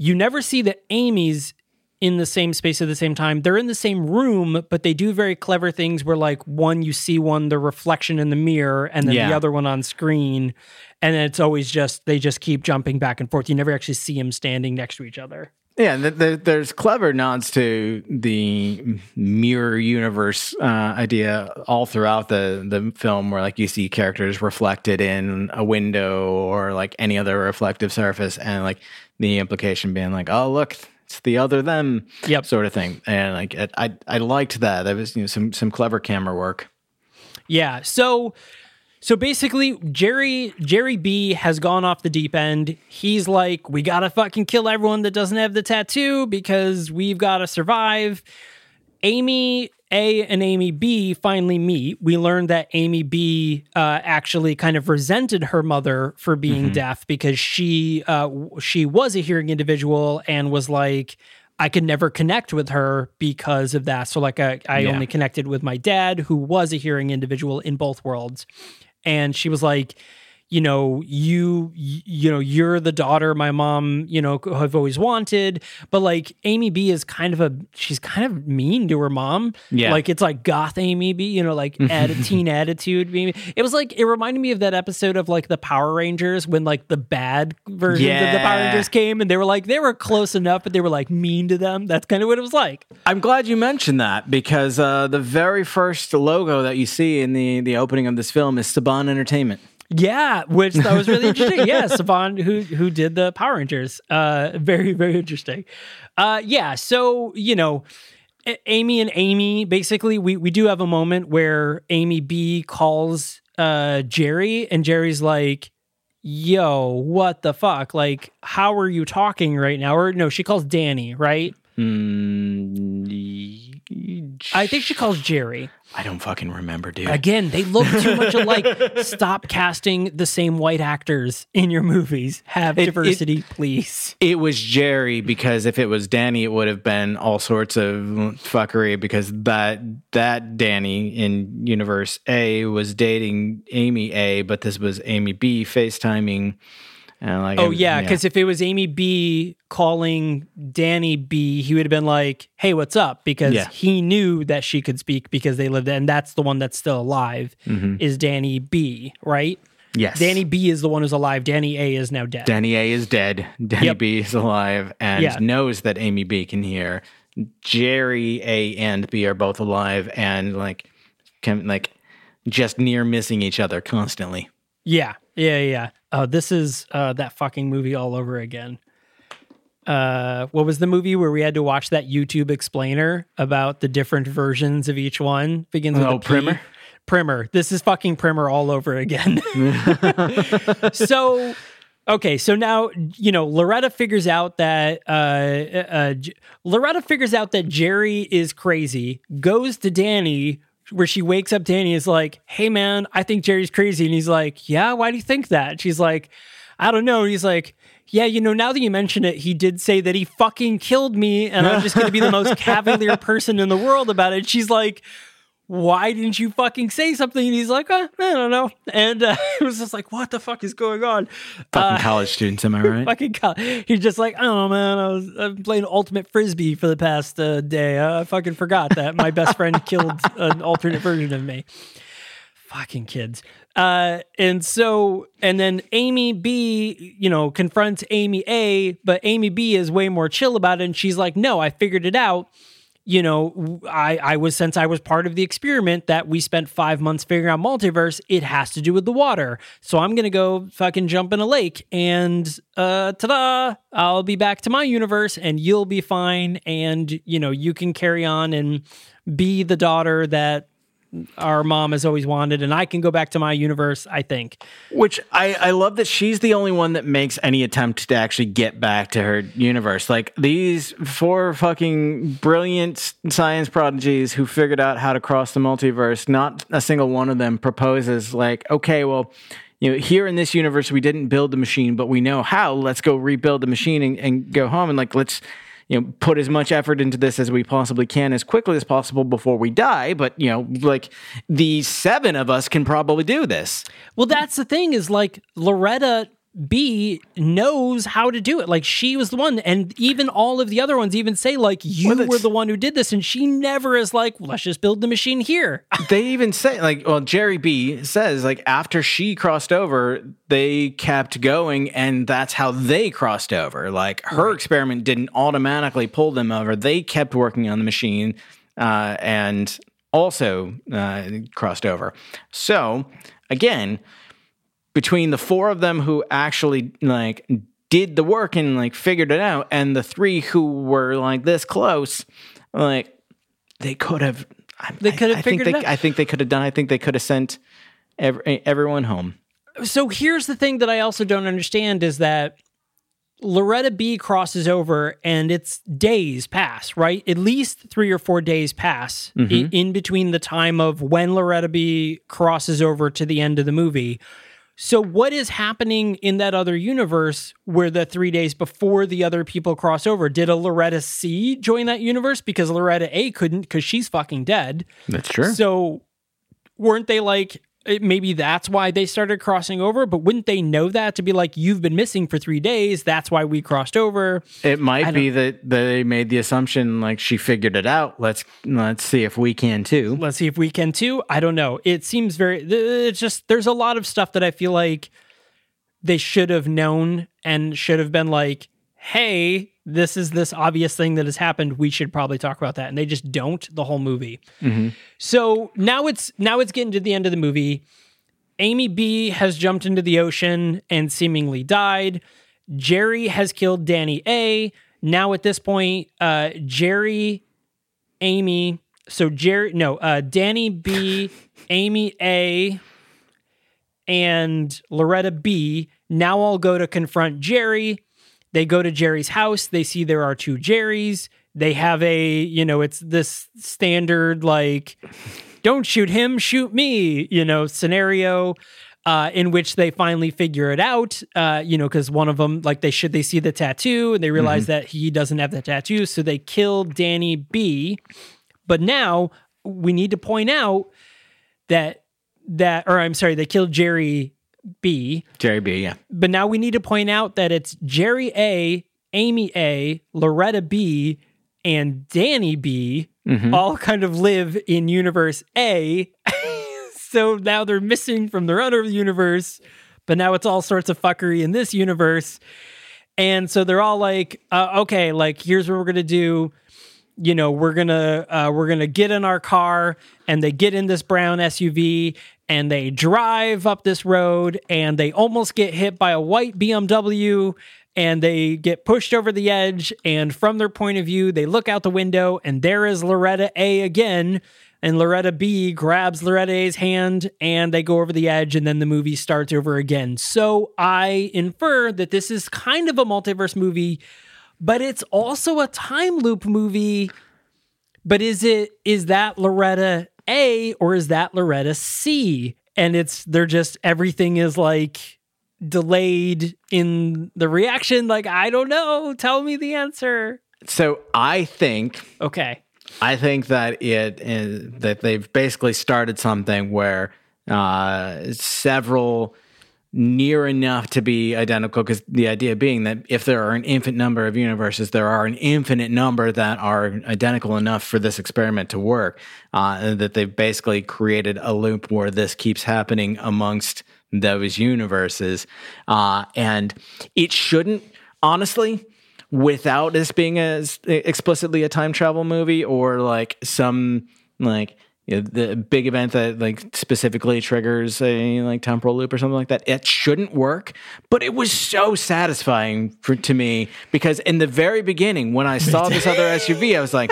you never see the Amy's in the same space at the same time. They're in the same room, but they do very clever things where like one you see one the reflection in the mirror and then the other one on screen. And then it's always just they just keep jumping back and forth. You never actually see them standing next to each other. Yeah, th- th- there's clever nods to the mirror universe uh, idea all throughout the the film, where like you see characters reflected in a window or like any other reflective surface, and like the implication being like, oh look, it's the other them, Yep. sort of thing. And like I I liked that. That was you know some some clever camera work. Yeah. So so basically Jerry Jerry B has gone off the deep end. He's like, we gotta fucking kill everyone that doesn't have the tattoo because we've gotta survive. Amy A and Amy B finally meet. We learned that Amy B uh, actually kind of resented her mother for being deaf because she uh, she was a hearing individual and was like, I could never connect with her because of that. So like I, I Yeah. only connected with my dad, who was a hearing individual in both worlds, and she was like. You know, you you know, you're the daughter my mom, you know, have always wanted. But like Amy B is kind of a she's kind of mean to her mom. Yeah. Like it's like goth Amy B, you know, like (laughs) atti- teen attitude. It was like it reminded me of that episode of like the Power Rangers when like the bad versions of the Power Rangers came and they were like they were close enough, but they were like mean to them. That's kind of what it was like. I'm glad you mentioned that because uh, the very first logo that you see in the the opening of this film is Saban Entertainment. Yeah, which that was really interesting. (laughs) Yeah, Saban, who who did the Power Rangers, uh, very very interesting. Uh, yeah, so you know, Amy and Amy, basically, we we do have a moment where Amy B calls uh Jerry, and Jerry's like, "Yo, what the fuck? Like, how are you talking right now?" Or no, she calls Danny, right? Mm, I think she calls Jerry. I don't fucking remember, dude. Again, they look too much alike. (laughs) Stop casting the same white actors in your movies. Have It- it- diversity, please. It was Jerry because if it was Danny, it would have been all sorts of fuckery because that that Danny in Universe A was dating Amy A, but this was Amy B FaceTiming. And like, Oh yeah, because if it was Amy B calling Danny B, he would have been like, "Hey, what's up?" Because Yeah. he knew that she could speak because they lived, and that's the one that's still alive. Mm-hmm. Is Danny B, right? yes, Danny B is the one who's alive. Danny A is now dead. Danny A is dead. Danny Yep. B is alive and Yeah. knows that Amy B can hear. Jerry A and B are both alive and like can like just near missing each other constantly. Yeah, yeah, yeah. Uh, this is uh, that fucking movie all over again. Uh, what was the movie where we had to watch that YouTube explainer about the different versions of each one? Begins with Oh, a P. Primer? Primer. This is fucking Primer all over again. (laughs) so, okay, so now you know Loretta figures out that uh, uh, J- Loretta figures out that Jerry is crazy. Goes to Danny. Where she wakes up, Danny is like, "Hey man, I think Jerry's crazy," and he's like, "Yeah, why do you think that?" She's like, "I don't know." And he's like, "Yeah, you know, now that you mention it, he did say that he fucking killed me, and I'm just going to be the most (laughs) cavalier person in the world about it." She's like, why didn't you fucking say something? And he's like, uh, I don't know. And uh, (laughs) it was just like, what the fuck is going on? Fucking college students, am I right? (laughs) Fucking God. He's just like, oh man, I was I've playing ultimate frisbee for the past uh, day. Uh, I fucking forgot that my best friend (laughs) killed an alternate version of me. Fucking kids. Uh, and so, and then Amy B, you know, confronts Amy A, but Amy B is way more chill about it. And she's like, no, I figured it out you know, I, I was since I was part of the experiment that we spent five months figuring out multiverse, it has to do with the water. So I'm gonna go fucking jump in a lake and uh ta-da, I'll be back to my universe and you'll be fine and you know, you can carry on and be the daughter that our mom has always wanted and I can go back to my universe, I think. Which I, I love that she's the only one that makes any attempt to actually get back to her universe. Like these four fucking brilliant science prodigies who figured out how to cross the multiverse, not a single one of them proposes, like, okay, well, you know, here in this universe, we didn't build the machine, but we know how. Let's go rebuild the machine and, and go home and like, let's, you know, put as much effort into this as we possibly can as quickly as possible before we die. But, you know, like the seven of us can probably do this. Well, that's the thing is like Loretta B knows how to do it. Like she was the one, and even all of the other ones even say like you Well, were the one who did this, and she never is like, well, let's just build the machine here. (laughs) they even say like well jerry b says like after she crossed over they kept going and that's how they crossed over like her experiment didn't automatically pull them over they kept working on the machine uh, and also uh, crossed over so again between the four of them who actually like did the work and like figured it out and the three who were like this close like they could have I- They could have I, I think figured they, out. I think they could have done I think they could have sent every, everyone home so here's the thing that I also don't understand is that Loretta B crosses over and it's days pass, right? At least three or four days pass i- in between the time of when Loretta B crosses over to the end of the movie. So, what is happening in that other universe where the three days before the other people cross over? Did a Loretta C join that universe because Loretta A couldn't because she's fucking dead? that's true So weren't they like it- maybe that's why they started crossing over, but wouldn't they know that to be like you've been missing for 3 days, that's why we crossed over. it might be that they made the assumption like she figured it out let's let's see if we can too Let's see if we can too. I don't know. It seems very it's just there's a lot of stuff that I feel like they should have known and should have been like, "Hey, this is this obvious thing that has happened. We should probably talk about that." And they just don't the whole movie. So now it's now it's getting to the end of the movie. Amy B has jumped into the ocean and seemingly died. Jerry has killed Danny A. Now at this point, uh, Jerry, Amy, so Jerry, no, uh, Danny B, (laughs) Amy A, and Loretta B now all go to confront Jerry. They go to Jerry's house. They see there are two Jerrys. they have a you know it's this standard like don't shoot him shoot me you know scenario uh, in which they finally figure it out uh, you know because one of them like they should they see the tattoo and they realize that he doesn't have the tattoo so they kill danny b but now we need to point out that that or i'm sorry they killed jerry b Jerry B. Yeah. but now we need to point out that it's Jerry A, Amy A, Loretta B, and Danny B all kind of live in universe A. (laughs) so now they're missing from their other universe, but now it's all sorts of fuckery in this universe. And so they're all like, uh, okay, like here's what we're gonna do. You know, we're gonna uh, we're gonna get in our car, and they get in this brown SUV, and they drive up this road, and they almost get hit by a white BMW, and they get pushed over the edge. And from their point of view, they look out the window, and there is Loretta A again. And Loretta B grabs Loretta A's hand and they go over the edge, and then the movie starts over again. So I infer that this is kind of a multiverse movie, but it's also a time loop movie. But is it is that Loretta A or is that Loretta C? And it's they're just everything is like delayed in the reaction. Like, I don't know. Tell me the answer. So I think Okay. I think that it is, that they've basically started something where uh, several near enough to be identical because the idea being that if there are an infinite number of universes there are an infinite number that are identical enough for this experiment to work uh, and that they've basically created a loop where this keeps happening amongst those universes. Uh, and it shouldn't honestly without this being as explicitly a time travel movie or like some like you know, the big event that like specifically triggers a like temporal loop or something like that it shouldn't work but it was so satisfying for to me because in the very beginning when i saw this other (laughs) suv i was like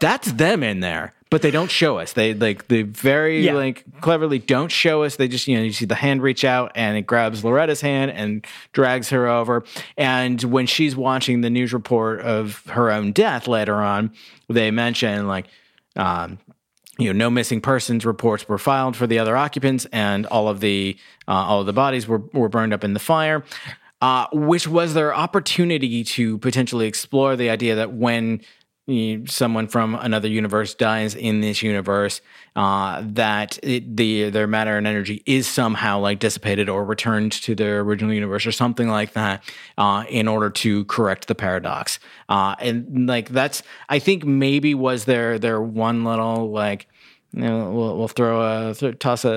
that's them in there but they don't show us. They like they very Yeah. like cleverly don't show us. They just you know you see the hand reach out and it grabs loretta's hand and drags her over. And when she's watching the news report of her own death later on they mention like um you know, no missing persons reports were filed for the other occupants, and all of the uh, all of the bodies were were burned up in the fire. Uh, which was their opportunity to potentially explore the idea that when someone from another universe dies in this universe, uh, that it, the their matter and energy is somehow like dissipated or returned to their original universe or something like that, uh, in order to correct the paradox. Uh, and like that's, I think maybe was their their one little like. You know, we'll, we'll throw a th- toss a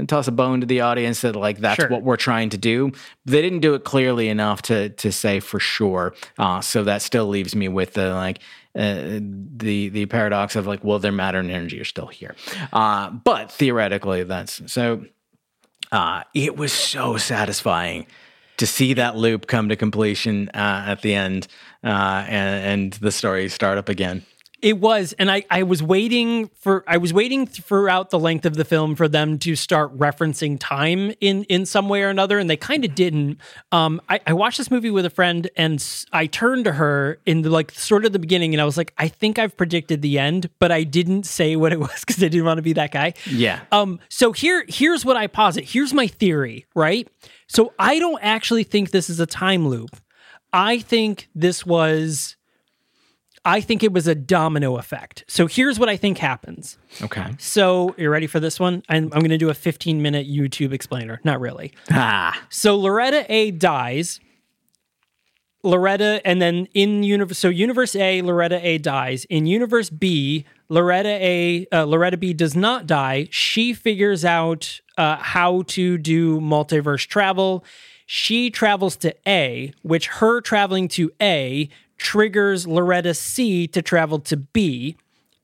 uh, toss a bone to the audience that like that's Sure. what we're trying to do. They didn't do it clearly enough to to say for sure. Uh, so that still leaves me with the like uh, the the paradox of like, well, their matter and energy are still here. Uh, but theoretically, that's so. Uh, it was so satisfying to see that loop come to completion uh, at the end uh, and, and the story start up again. It was, and I, I was waiting for I was waiting throughout the length of the film for them to start referencing time in in some way or another, and they kind of didn't. Um, I, I watched this movie with a friend, and I turned to her in the like sort of the beginning, and I was like, I think I've predicted the end, but I didn't say what it (laughs) was because I didn't want to be that guy. Yeah. Um, so here, here's what I posit. Here's my theory, right? So I don't actually think this is a time loop. I think this was I think it was a domino effect. So here's what I think happens. Okay. So you're ready for this one? I'm, I'm going to do a 15 minute YouTube explainer. Not really. Ah. So Loretta A dies. Loretta, and then in universe, so universe A, Loretta A dies. In universe B, Loretta A, uh, Loretta B does not die. She figures out uh, how to do multiverse travel. She travels to A, which her traveling to A triggers Loretta C to travel to B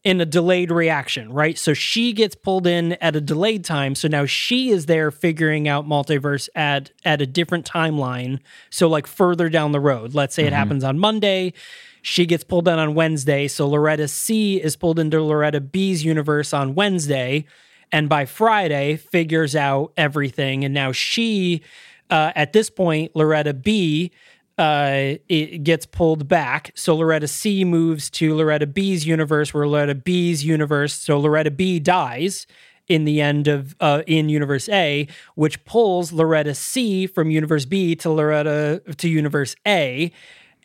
in a delayed reaction, right? So she gets pulled in at a delayed time. So now she is there figuring out multiverse at at a different timeline. So like further down the road. Let's say it happens on Monday. She gets pulled in on Wednesday. So Loretta C is pulled into Loretta B's universe on Wednesday. And by Friday, figures out everything. And now she, uh, at this point, Loretta B, uh, it gets pulled back. So Loretta C moves to Loretta B's universe, where Loretta B's universe. So Loretta B dies in the end of uh, in Universe A, which pulls Loretta C from Universe B to Loretta to Universe A.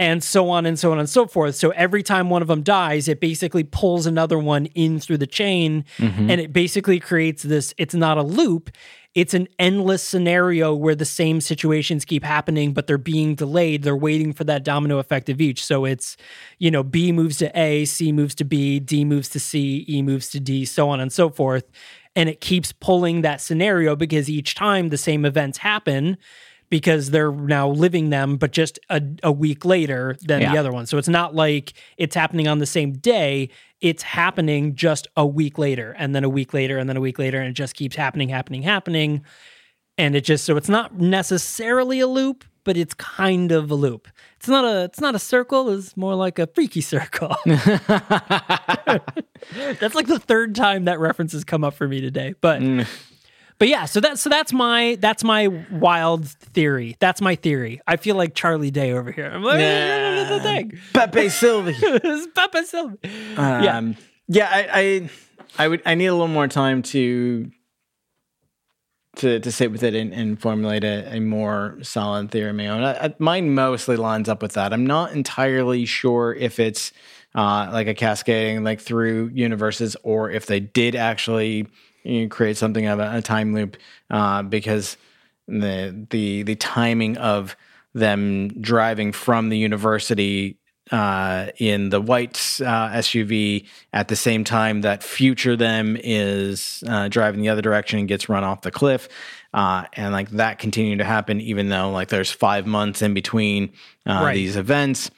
And so on and so on and so forth. So every time one of them dies, it basically pulls another one in through the chain. And it basically creates this it's not a loop, it's an endless scenario where the same situations keep happening, but they're being delayed. They're waiting for that domino effect of each. So it's, you know, B moves to A, C moves to B, D moves to C, E moves to D, so on and so forth. And it keeps pulling that scenario because each time the same events happen because they're now living them, but just a, a week later than the other one. So it's not like it's happening on the same day. It's happening just a week later, and then a week later, and then a week later, and it just keeps happening, happening, happening. And it just so it's not necessarily a loop, but it's kind of a loop. It's not a it's not a circle, it's more like a freaky circle. (laughs) (laughs) that's like the third time that reference has come up for me today. But mm. But yeah, so that's so that's my that's my wild theory. That's my theory. I feel like Charlie Day over here. I'm like, (laughs) that's the thing. Pepe Silvia. (laughs) It's Papa Silva. Yeah. Um, yeah, I, I, I would, I need a little more time to, to, to sit with it and, and formulate a, a more solid theory of my own. I, I, mine mostly lines up with that. I'm not entirely sure if it's uh, like a cascading like through universes or if they did actually you create something of a, a time loop uh, because the the the timing of them driving from the university uh, in the white uh, SUV at the same time that future them is uh, driving the other direction and gets run off the cliff. Uh, and like that continued to happen, even though like there's five months in between uh, Right. these events.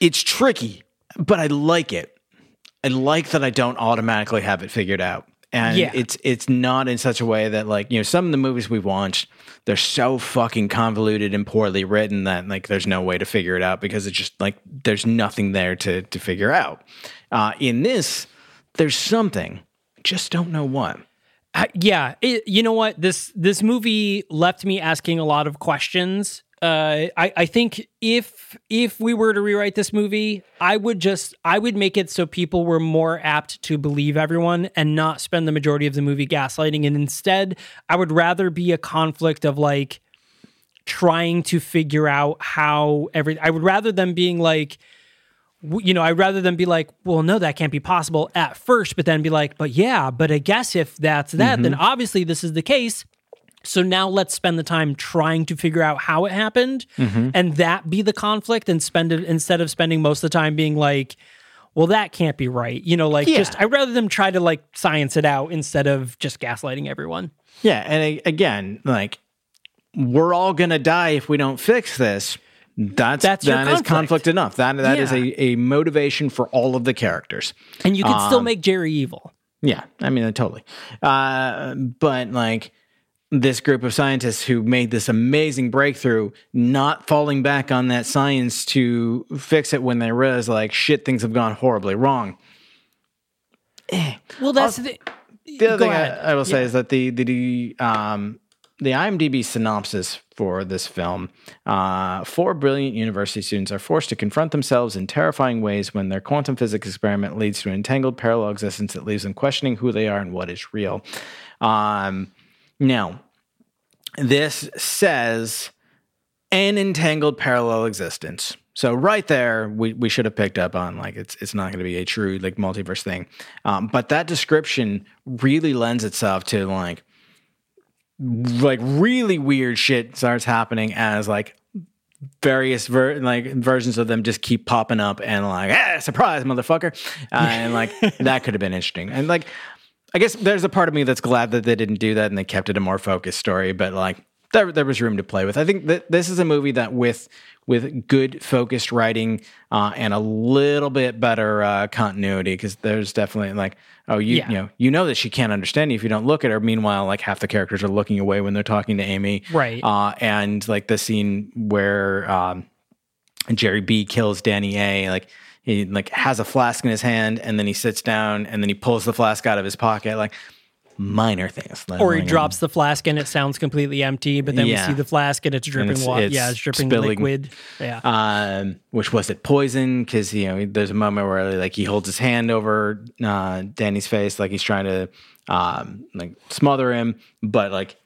It's tricky, but I like it. I like that I don't automatically have it figured out. And Yeah. it's it's not in such a way that like, you know, some of the movies we've watched, they're so fucking convoluted and poorly written that like there's no way to figure it out because it's just like there's nothing there to to figure out. Uh, in this, there's something. Just don't know what. I- yeah, it, you know what? This this movie left me asking a lot of questions. Uh, I I think if if we were to rewrite this movie, I would just I would make it so people were more apt to believe everyone and not spend the majority of the movie gaslighting. And instead, I would rather be a conflict of like trying to figure out how every. I would rather them being like you know, I'd rather than be like, well, no, that can't be possible at first, but then be like, but yeah, but I guess if that's that, then obviously this is the case. So now let's spend the time trying to figure out how it happened and that be the conflict and spend it instead of spending most of the time being like, well, that can't be right. You know, like Yeah. just, I'd rather them try to like science it out instead of just gaslighting everyone. Yeah, and again, like we're all gonna die if we don't fix this. That's That's that is conflict. conflict enough. That that is Yeah. a, a motivation for all of the characters. And you could still make Jerry evil. Yeah, I mean, totally. Uh, but like this group of scientists who made this amazing breakthrough, not falling back on that science to fix it when they realize like shit, things have gone horribly wrong. Well, that's the, The other thing I. I will say is that the the, the um the IMDb synopsis for this film: uh, four brilliant university students are forced to confront themselves in terrifying ways when their quantum physics experiment leads to an entangled parallel existence that leaves them questioning who they are and what is real. Um, now, this says an entangled parallel existence. So right there, we, we should have picked up on like it's it's not going to be a true like multiverse thing, um, but that description really lends itself to like like really weird shit starts happening as like various ver- like versions of them just keep popping up and like ah, surprise motherfucker uh, and like that could have been interesting and like I guess there's a part of me that's glad that they didn't do that and they kept it a more focused story, but like there there was room to play with. I think that this is a movie that with with good focused writing uh, and a little bit better uh, continuity because there's definitely like oh you Yeah. you know you know that she can't understand you if you don't look at her. Meanwhile, like half the characters are looking away when they're talking to Amy, Right. Uh, and like the scene where um, Jerry B kills Danny A. Like he like has a flask in his hand, and then he sits down, and then he pulls the flask out of his pocket. Like minor things. Or he Like, drops the flask and it sounds completely empty, but then Yeah. we see the flask and it's dripping water. Yeah, it's dripping spilling. liquid. Yeah. um, which was it poison? Because you know, there's a moment where like he holds his hand over uh, Danny's face, like he's trying to um, like smother him, but like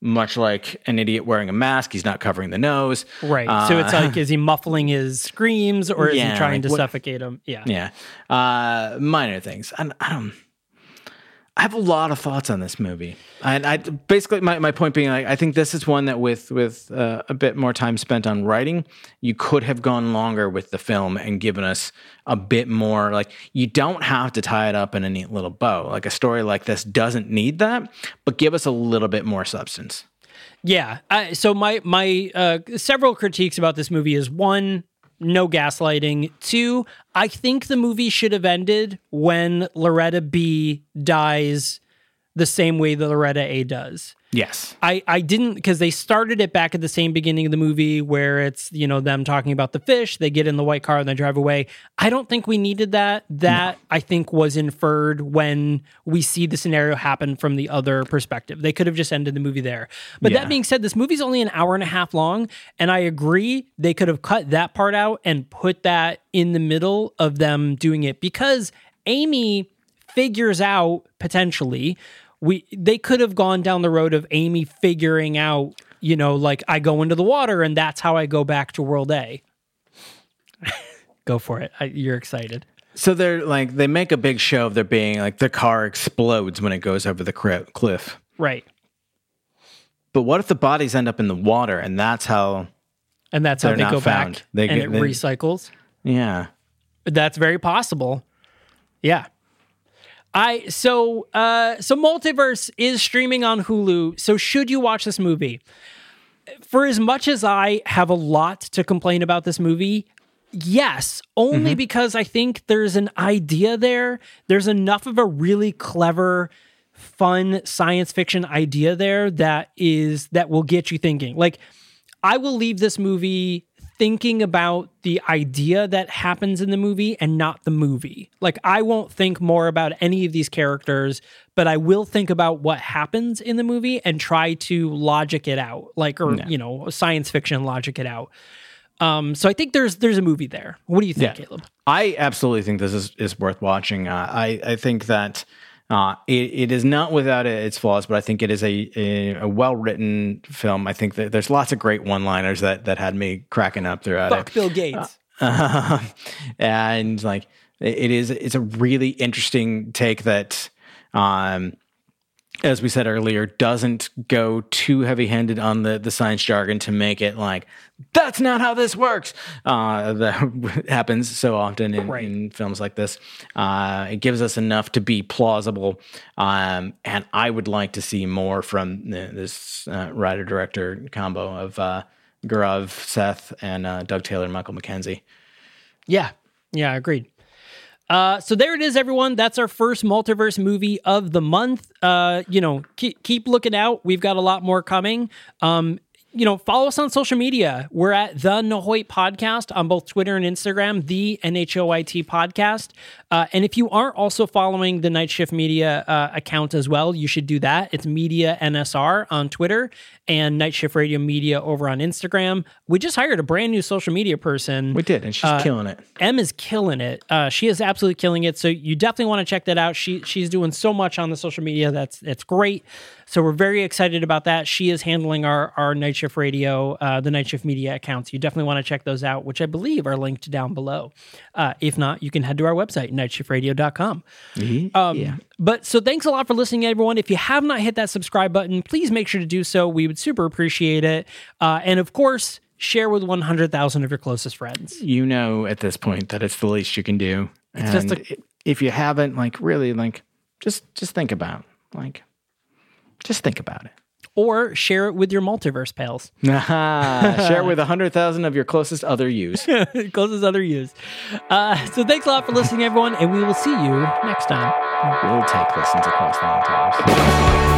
much like an idiot wearing a mask, he's not covering the nose. right. so it's Uh, like, is he muffling his screams or is Yeah, he trying like to what- suffocate him? Yeah. yeah, uh, minor things. And I don't. I have a lot of thoughts on this movie, and I basically my, my point being I think this is one that with with uh, a bit more time spent on writing, you could have gone longer with the film and given us a bit more. Like you don't have to tie it up in a neat little bow. Like a story like this doesn't need that, but give us a little bit more substance. Yeah. I, so my my uh, several critiques about this movie is one, no gaslighting. Two, I think the movie should have ended when Loretta B dies the same way that Loretta A does. Yes. I, I didn't because they started it back at the same beginning of the movie where it's you know them talking about the fish. They get in the white car and they drive away. I don't think we needed that. That i think was inferred when we see the scenario happen from the other perspective. They could have just ended the movie there. But Yeah. that being said this movie's only an hour and a half long and i agree they could have cut that part out and put that in the middle of them doing it. Because amy figures out potentially we they could have gone down the road of Amy figuring out, you know, like I go into the water and that's how I go back to World A. (laughs) go for it. I, you're excited. So they're like they make a big show of there being like the car explodes when it goes over the cri- cliff. Right. But what if the bodies end up in the water and that's how And that's how not go found. back They and get- it they- recycles. yeah. That's very possible. Yeah. I so uh so Multiverse is streaming on Hulu. So should you watch this movie? For as much as I have a lot to complain about this movie, yes, only because I think there's an idea there. There's enough of a really clever fun science fiction idea there that is that will get you thinking. Like I will leave this movie thinking about the idea that happens in the movie and not the movie. Like I won't think more about any of these characters, but I will think about what happens in the movie and try to logic it out, like or you know, science fiction logic it out. Um, so I think there's there's a movie there. What do you think, Yeah. Caleb? I absolutely think this is, is worth watching. Uh, I, I think that uh, it, it is not without its flaws, but I think it is a, a, a well written film. I think that there's lots of great one liners that, that had me cracking up throughout Fuck it. Bill Gates. Um, (laughs) and like it is it's a really interesting take that um as we said earlier doesn't go too heavy-handed on the the science jargon to make it like that's not how this works uh that (laughs) happens so often in, Right. in films like this uh it gives us enough to be plausible um and i would like to see more from this uh, writer director combo of uh Gaurav Seth and uh, Doug Taylor and Michael McKenzie. Yeah. Yeah, agreed. Uh, so there it is, everyone. That's our first multiverse movie of the month. Uh, you know, keep, keep looking out. We've got a lot more coming. Um, you know, follow us on social media. We're at the NHOIT Podcast on both Twitter and Instagram, the NHOIT Podcast. Uh, and if you aren't also following the Night Shift Media uh, account as well, you should do that. It's Media NSR on Twitter and Night Shift Radio Media over on Instagram. We just hired a brand new social media person. We did, and she's Uh, killing it. M is killing it. Uh, she is absolutely killing it. So you definitely want to check that out. She she's doing so much on the social media. That's that's great. So we're very excited about that. She is handling our our Night Shift Radio, uh, the Night Shift Media accounts. You definitely want to check those out, which I believe are linked down below. Uh, if not, you can head to our website nightshiftradio.com. Um, But so thanks a lot for listening, everyone. If you have not hit that subscribe button, please make sure to do so. We would super appreciate it. Uh, and of course, share with 100,000 of your closest friends. You know at this point that it's the least you can do. It's just And if you haven't, like really, like just just think about, like, just think about it. Or share it with your multiverse pals. (laughs) Share it with (laughs) a hundred thousand of your closest other yous. (laughs) closest other yous. Uh, so thanks a lot for listening, everyone, and we will see you next time. we'll take listens across the multiverse.